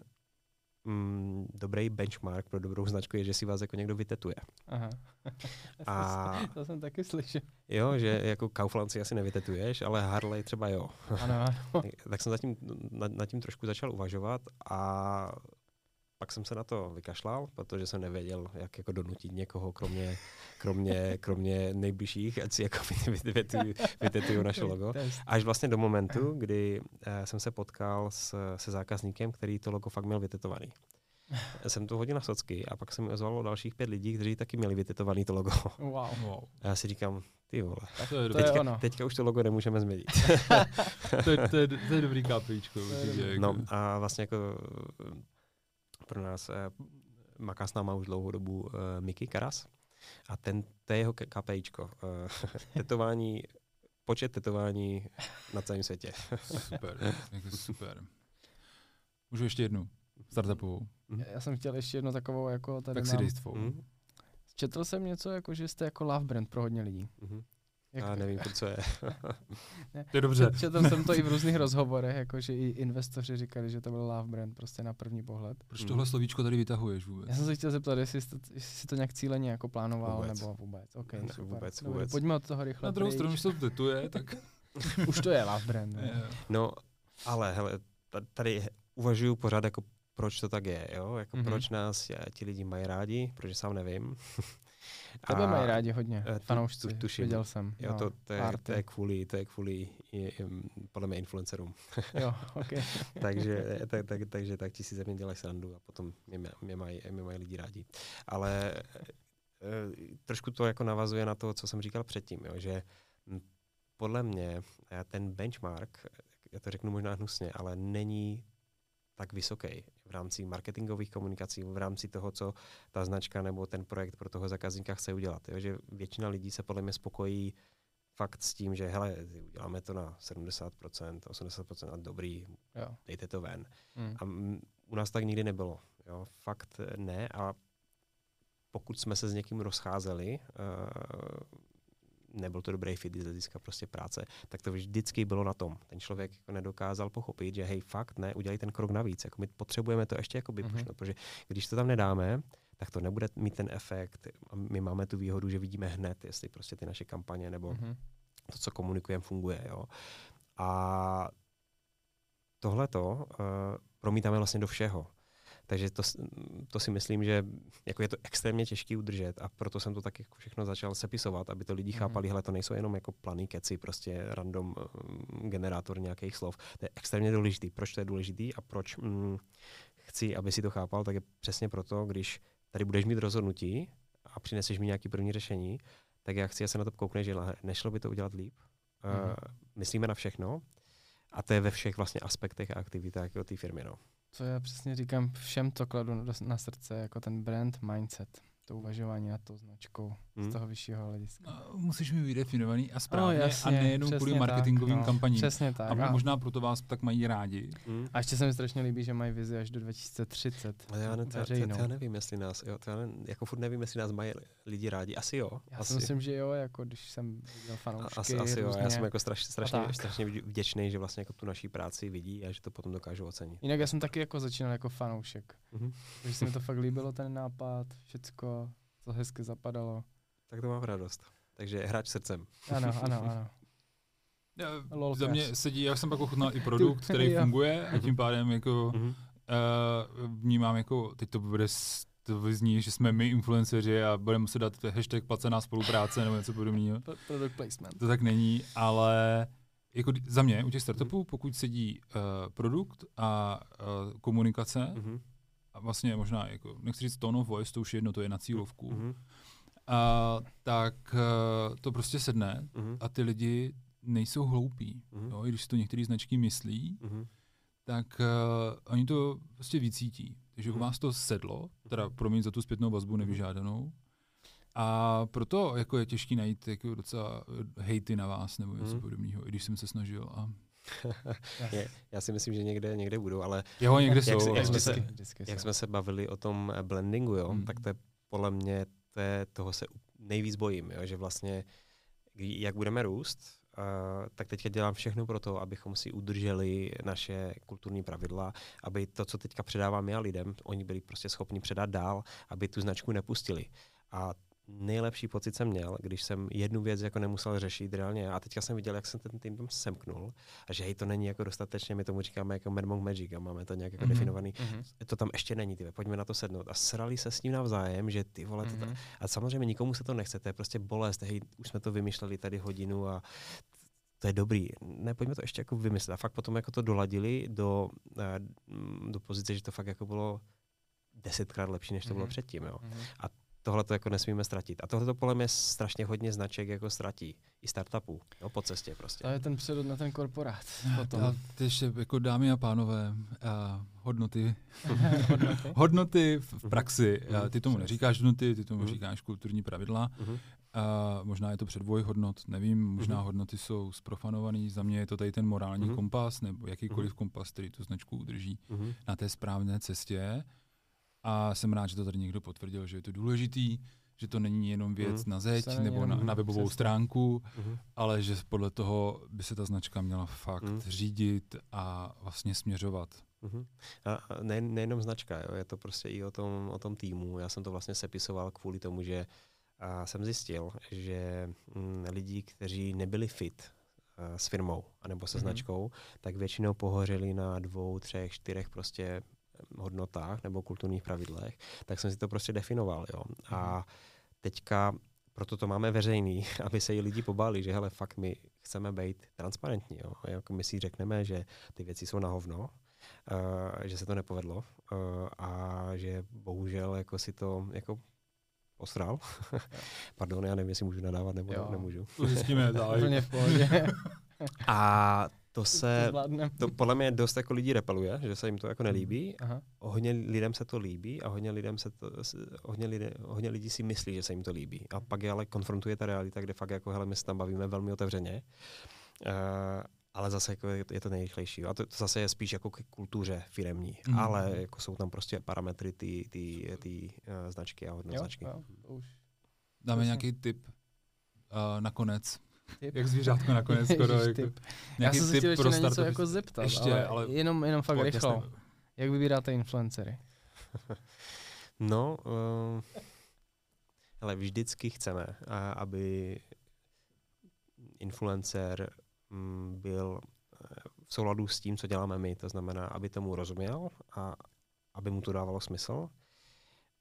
mm, dobrý benchmark pro dobrou značku je, že si vás jako někdo vytetuje. Aha. [laughs] A, to jsem taky slyšel. Jo, že jako Kaufland si asi nevytetuješ, ale Harley třeba jo. Ano, ano. [laughs] tak jsem zatím, nad, nad tím trošku začal uvažovat a pak jsem se na to vykašlal, protože jsem nevěděl, jak jako donutit někoho, kromě, kromě, kromě nejbližších, ať si jako vytetují naše logo. Až vlastně do momentu, kdy uh, jsem se potkal s, se zákazníkem, který to logo fakt měl vytetovaný. jsem tu hodil na socky a pak jsem mi ozvalo dalších pět lidí, kteří taky měli vytetovaný to logo. Wow. wow. A já si říkám, ty vole, to je, teďka, to je teďka už to logo nemůžeme změnit. to, je, to, je, to je dobrý kápičko. No jako- a vlastně jako pro nás eh, maká s náma už dlouhou dobu eh, Mickey Karas a ten, to je jeho KPIčko. Eh, [laughs] tetování, počet tetování na celém světě. super, jako super. Můžu ještě jednu startupovou. Mm. Já jsem chtěl ještě jednu takovou, jako tady tak mám. si mm. Četl jsem něco, jako že jste jako love brand pro hodně lidí. Mm-hmm. Jak... Já nevím, to, co je. [laughs] To je dobře. Četl jsem to i v různých rozhovorech, jakože i investoři říkali, že to byl love brand prostě na první pohled. Proč hmm. tohle slovíčko tady vytahuješ vůbec? Já jsem se chtěl zeptat, jestli jsi to, jestli jsi to nějak cíleně jako plánoval, vůbec. nebo vůbec. Okay, ne, super. vůbec, vůbec. Pojďme od toho rychle Na druhou stranu, když se to tetuje, [laughs] tak... Už to je love brand. Ne? No, ale hele, tady uvažuju pořád jako proč to tak je, jo? Jako mm-hmm. proč nás ti lidi mají rádi, protože sám nevím. [laughs] Tebe mají rádi hodně, tu, fanoušci, tu, tuším. viděl jsem. Jo, to, to, je, to je kvůli, to je kvůli je, je, podle mě influencerům. [laughs] jo, okay. [laughs] takže, tak, tak, takže tak ti si ze mě dělají srandu a potom mě, mě, mají, mě mají lidi rádi. Ale e, trošku to jako navazuje na to, co jsem říkal předtím, jo, že podle mě ten benchmark, já to řeknu možná hnusně, ale není tak vysoký v rámci marketingových komunikací, v rámci toho, co ta značka nebo ten projekt pro toho zákazníka chce udělat. Jo? Že většina lidí se podle mě spokojí fakt s tím, že hele, uděláme to na 70%, 80% a dobrý, jo. dejte to ven. Hmm. A u nás tak nikdy nebylo. Jo? Fakt ne a pokud jsme se s někým rozcházeli, uh, nebyl to dobrý fit z hlediska prostě práce, tak to vždycky bylo na tom. Ten člověk jako nedokázal pochopit, že hej, fakt ne, udělej ten krok navíc. Jako my potřebujeme to ještě jako mm-hmm. protože když to tam nedáme, tak to nebude mít ten efekt. My máme tu výhodu, že vidíme hned, jestli prostě ty naše kampaně nebo mm-hmm. to, co komunikujeme, funguje. Jo. A tohleto uh, promítáme vlastně do všeho. Takže to, to si myslím, že jako je to extrémně těžké udržet a proto jsem to tak jako všechno začal sepisovat, aby to lidi mm-hmm. chápali, hele, to nejsou jenom jako planý keci, prostě random um, generátor nějakých slov. To je extrémně důležitý. Proč to je důležitý a proč mm, chci, aby si to chápal, tak je přesně proto, když tady budeš mít rozhodnutí a přineseš mi nějaký první řešení, tak já chci, že se na to koukne, že nešlo by to udělat líp. Mm-hmm. Uh, myslíme na všechno a to je ve všech vlastně aspektech a aktivitách jako té firmy. No co já přesně říkám, všem to kladu na srdce, jako ten brand mindset to uvažování nad tou značkou hmm. z toho vyššího hlediska. No, musíš mít vydefinovaný a správně no, jasně, a nejenom kvůli marketingovým tak, no, kampaním. Přesně tak. A možná proto vás tak mají rádi. Hmm. A ještě se mi strašně líbí, že mají vizi až do 2030. Ale já, ne, to, to, to, já nevím, jestli nás, jo, to já ne, jako furt nevím, jestli nás mají lidi rádi. Asi jo. Já asi. si myslím, že jo, jako když jsem viděl fanoušky. Asi, asi jo, já jsem jako straš, strašně, strašně vděčný, že vlastně jako tu naší práci vidí a že to potom dokážu ocenit. Jinak já jsem taky jako začínal jako fanoušek. Mm-hmm. Takže se mi to fakt líbilo, ten nápad, všecko to hezky zapadalo. Tak to mám radost. Takže hráč srdcem. Ano, ano, ano. [laughs] Já, za mě sedí, já jsem pak ochutnal i [laughs] produkt, který funguje a tím pádem jako uh, vnímám jako, teď to bude to vyzní, že jsme my influenceři a budeme muset dát hashtag placená spolupráce nebo něco podobného. Product placement. To tak není, ale jako za mě u těch startupů, pokud sedí uh, produkt a uh, komunikace, mm-hmm a vlastně možná, jako, nechci říct tone of voice, to už je jedno, to je na cílovku, mm-hmm. A, tak uh, to prostě sedne mm-hmm. a ty lidi nejsou hloupí. Mm-hmm. Jo? I když si to některé značky myslí, mm-hmm. tak uh, oni to prostě vycítí. Takže mm-hmm. u vás to sedlo, teda promiň za tu zpětnou vazbu nevyžádanou, a proto jako je těžké najít jako docela hejty na vás nebo něco mm. podobného, i když jsem se snažil. A [laughs] je, já si myslím, že někde, někde budou, ale jo, někde jak, jsou, jak, jsme se, jak jsme se bavili o tom blendingu, jo, hmm. tak to je podle mě, to je, toho se nejvíc bojím, jo, že vlastně jak budeme růst, uh, tak teďka dělám všechno pro to, abychom si udrželi naše kulturní pravidla, aby to, co teďka předávám já lidem, oni byli prostě schopni předat dál, aby tu značku nepustili. A nejlepší pocit jsem měl, když jsem jednu věc jako nemusel řešit reálně. A teďka jsem viděl, jak jsem ten tým tam semknul a že hej, to není jako dostatečně, my tomu říkáme jako Mad Monk Magic a máme to nějak jako mm-hmm. definovaný. Mm-hmm. To tam ještě není, ty pojďme na to sednout. A srali se s ním navzájem, že ty vole, mm-hmm. to mhm. a samozřejmě nikomu se to nechce, to je prostě bolest, hej, už jsme to vymýšleli tady hodinu a to je dobrý. Ne, pojďme to ještě jako vymyslet. A fakt potom jako to doladili do, eh, do pozice, že to fakt jako bylo desetkrát lepší, než to bylo mm-hmm. předtím. Jo. Mm-hmm. A tohle to jako nesmíme ztratit. A tohle to podle mě strašně hodně značek jako ztratí. I startupů, jo, po cestě prostě. To je ten přerod na ten korporát. Potom. A ty ještě jako dámy a pánové, a hodnoty, [laughs] [laughs] hodnoty v praxi. A ty tomu neříkáš hodnoty, ty tomu uh-huh. říkáš kulturní pravidla. Uh-huh. A možná je to předvoj hodnot, nevím, možná uh-huh. hodnoty jsou sprofanovaný. Za mě je to tady ten morální kompas, nebo jakýkoliv kompas, který tu značku udrží na té správné cestě. A jsem rád, že to tady někdo potvrdil, že je to důležitý. že to není jenom věc mm. na zeď nebo na, na webovou cesta. stránku, mm. ale že podle toho by se ta značka měla fakt mm. řídit a vlastně směřovat. Mm-hmm. A ne, nejenom značka, jo, je to prostě i o tom, o tom týmu. Já jsem to vlastně sepisoval kvůli tomu, že a jsem zjistil, že m, lidi, kteří nebyli fit a, s firmou anebo se mm-hmm. značkou, tak většinou pohořeli na dvou, třech, čtyřech prostě hodnotách nebo kulturních pravidlech, tak jsem si to prostě definoval. Jo. A teďka proto to máme veřejný, [laughs] aby se i lidi pobáli, že hele, fakt my chceme být transparentní. Jo. Jako my si řekneme, že ty věci jsou na hovno, uh, že se to nepovedlo uh, a že bohužel jako si to jako posral. [laughs] Pardon, já nevím, jestli můžu nadávat nebo jo. nemůžu. To zjistíme, [laughs] Úplně v pohodě. a to se, to podle mě dost jako lidí repeluje, že se jim to jako nelíbí. Aha. Hodně lidem se to líbí a hodně, lidem se to, hodně, lidé, hodně lidí si myslí, že se jim to líbí. A pak je ale konfrontuje ta realita, kde fakt jako, hele, my se tam bavíme velmi otevřeně. Uh, ale zase jako je, je to nejrychlejší. A to, to zase je spíš jako k kultuře firemní. Mm. Ale jako jsou tam prostě parametry ty, ty, ty uh, značky a hodnot značky. Jo, to už. Dáme nějaký tip uh, nakonec Tip. Jak zvířátko nakonec skoro. Jako, Já jsem se chtěl ještě na něco jako zeptat, ještě, ale, ale jenom, jenom fakt rychlo. Jak vybíráte influencery? [laughs] no, uh, ale vždycky chceme, aby influencer mm, byl eh, v souladu s tím, co děláme my. To znamená, aby tomu rozuměl a aby mu to dávalo smysl.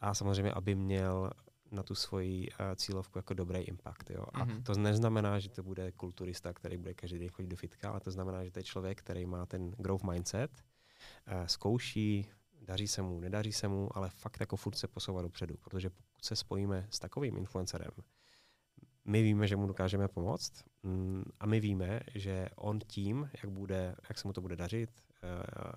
A samozřejmě, aby měl na tu svoji uh, cílovku jako dobrý impact. Jo. A mm-hmm. to neznamená, že to bude kulturista, který bude každý den chodit do fitka, ale to znamená, že to je člověk, který má ten growth mindset, uh, zkouší, daří se mu, nedaří se mu, ale fakt jako furt se posouvá dopředu, protože pokud se spojíme s takovým influencerem, my víme, že mu dokážeme pomoct mm, a my víme, že on tím, jak, bude, jak se mu to bude dařit, uh,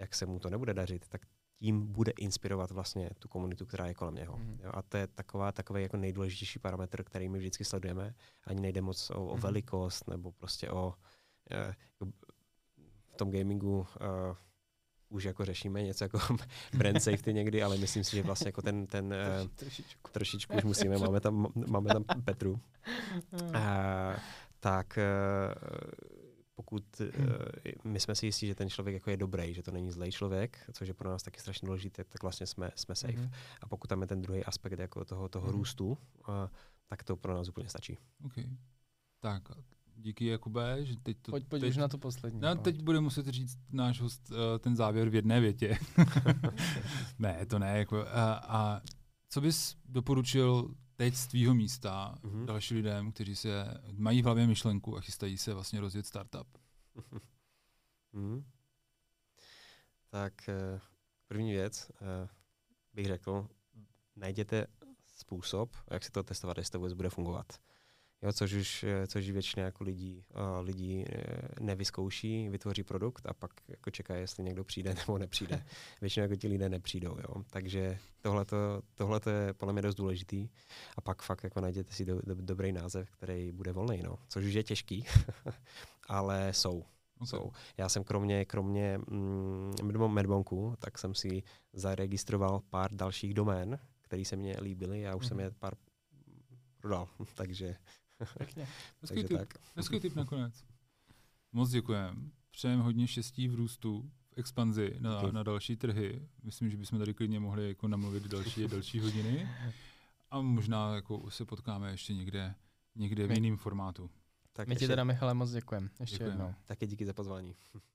jak se mu to nebude dařit, tak tím bude inspirovat vlastně tu komunitu, která je kolem něho. Mm. Jo, a to je taková, takový jako nejdůležitější parametr, který my vždycky sledujeme. Ani nejde moc o, o mm. velikost nebo prostě o uh, v tom gamingu uh, už jako řešíme něco jako [laughs] brand [laughs] safety někdy, ale myslím si, že vlastně jako ten, ten uh, trošičku. trošičku už musíme, máme tam, máme tam Petru. Uh, [laughs] tak uh, pokud hmm. uh, my jsme si jistí, že ten člověk jako je dobrý, že to není zlej člověk, což je pro nás taky strašně důležité, tak vlastně jsme, jsme safe. Hmm. A pokud tam je ten druhý aspekt jako toho, toho hmm. růstu, uh, tak to pro nás úplně stačí. Okay. Tak, díky Jakube, že teď to... Pojď, pojď teď, už na to poslední. No, teď bude muset říct náš host uh, ten závěr v jedné větě. [laughs] ne, to ne. Jako, uh, a co bys doporučil teď z tvýho místa mm-hmm. dalším lidem, kteří se mají v hlavě myšlenku a chystají se vlastně rozjet startup? [laughs] mm. Tak eh, první věc eh, bych řekl, najděte způsob, jak si to testovat, jestli to vůbec bude fungovat. Jo, což už, eh, což většině jako lidí, uh, lidí uh, nevyzkouší, vytvoří produkt a pak jako čeká, jestli někdo přijde [laughs] nebo nepřijde. Většinou jako ti lidé nepřijdou. Jo. Takže tohle je podle mě dost důležitý. A pak fakt jako najděte si do, do, dobrý název, který bude volný. No. Což už je těžký, [laughs] ale jsou. Okay. jsou. Já jsem kromě, kromě mm, Medbonku, tak jsem si zaregistroval pár dalších domén, které se mně líbily. Já už mm-hmm. jsem mhm. je pár prodal, [laughs] takže Pěkně. [laughs] Hezký typ, tak. hezký typ nakonec. Moc děkujeme. Přejeme hodně štěstí v růstu, v expanzi na, na další trhy. Myslím, že bychom tady klidně mohli jako namluvit další další hodiny. A možná jako se potkáme ještě někde, někde v jiném formátu. Tak My ještě, ti teda, Michale, moc děkujeme. Ještě děkujeme. jednou. Taky díky za pozvání. [laughs]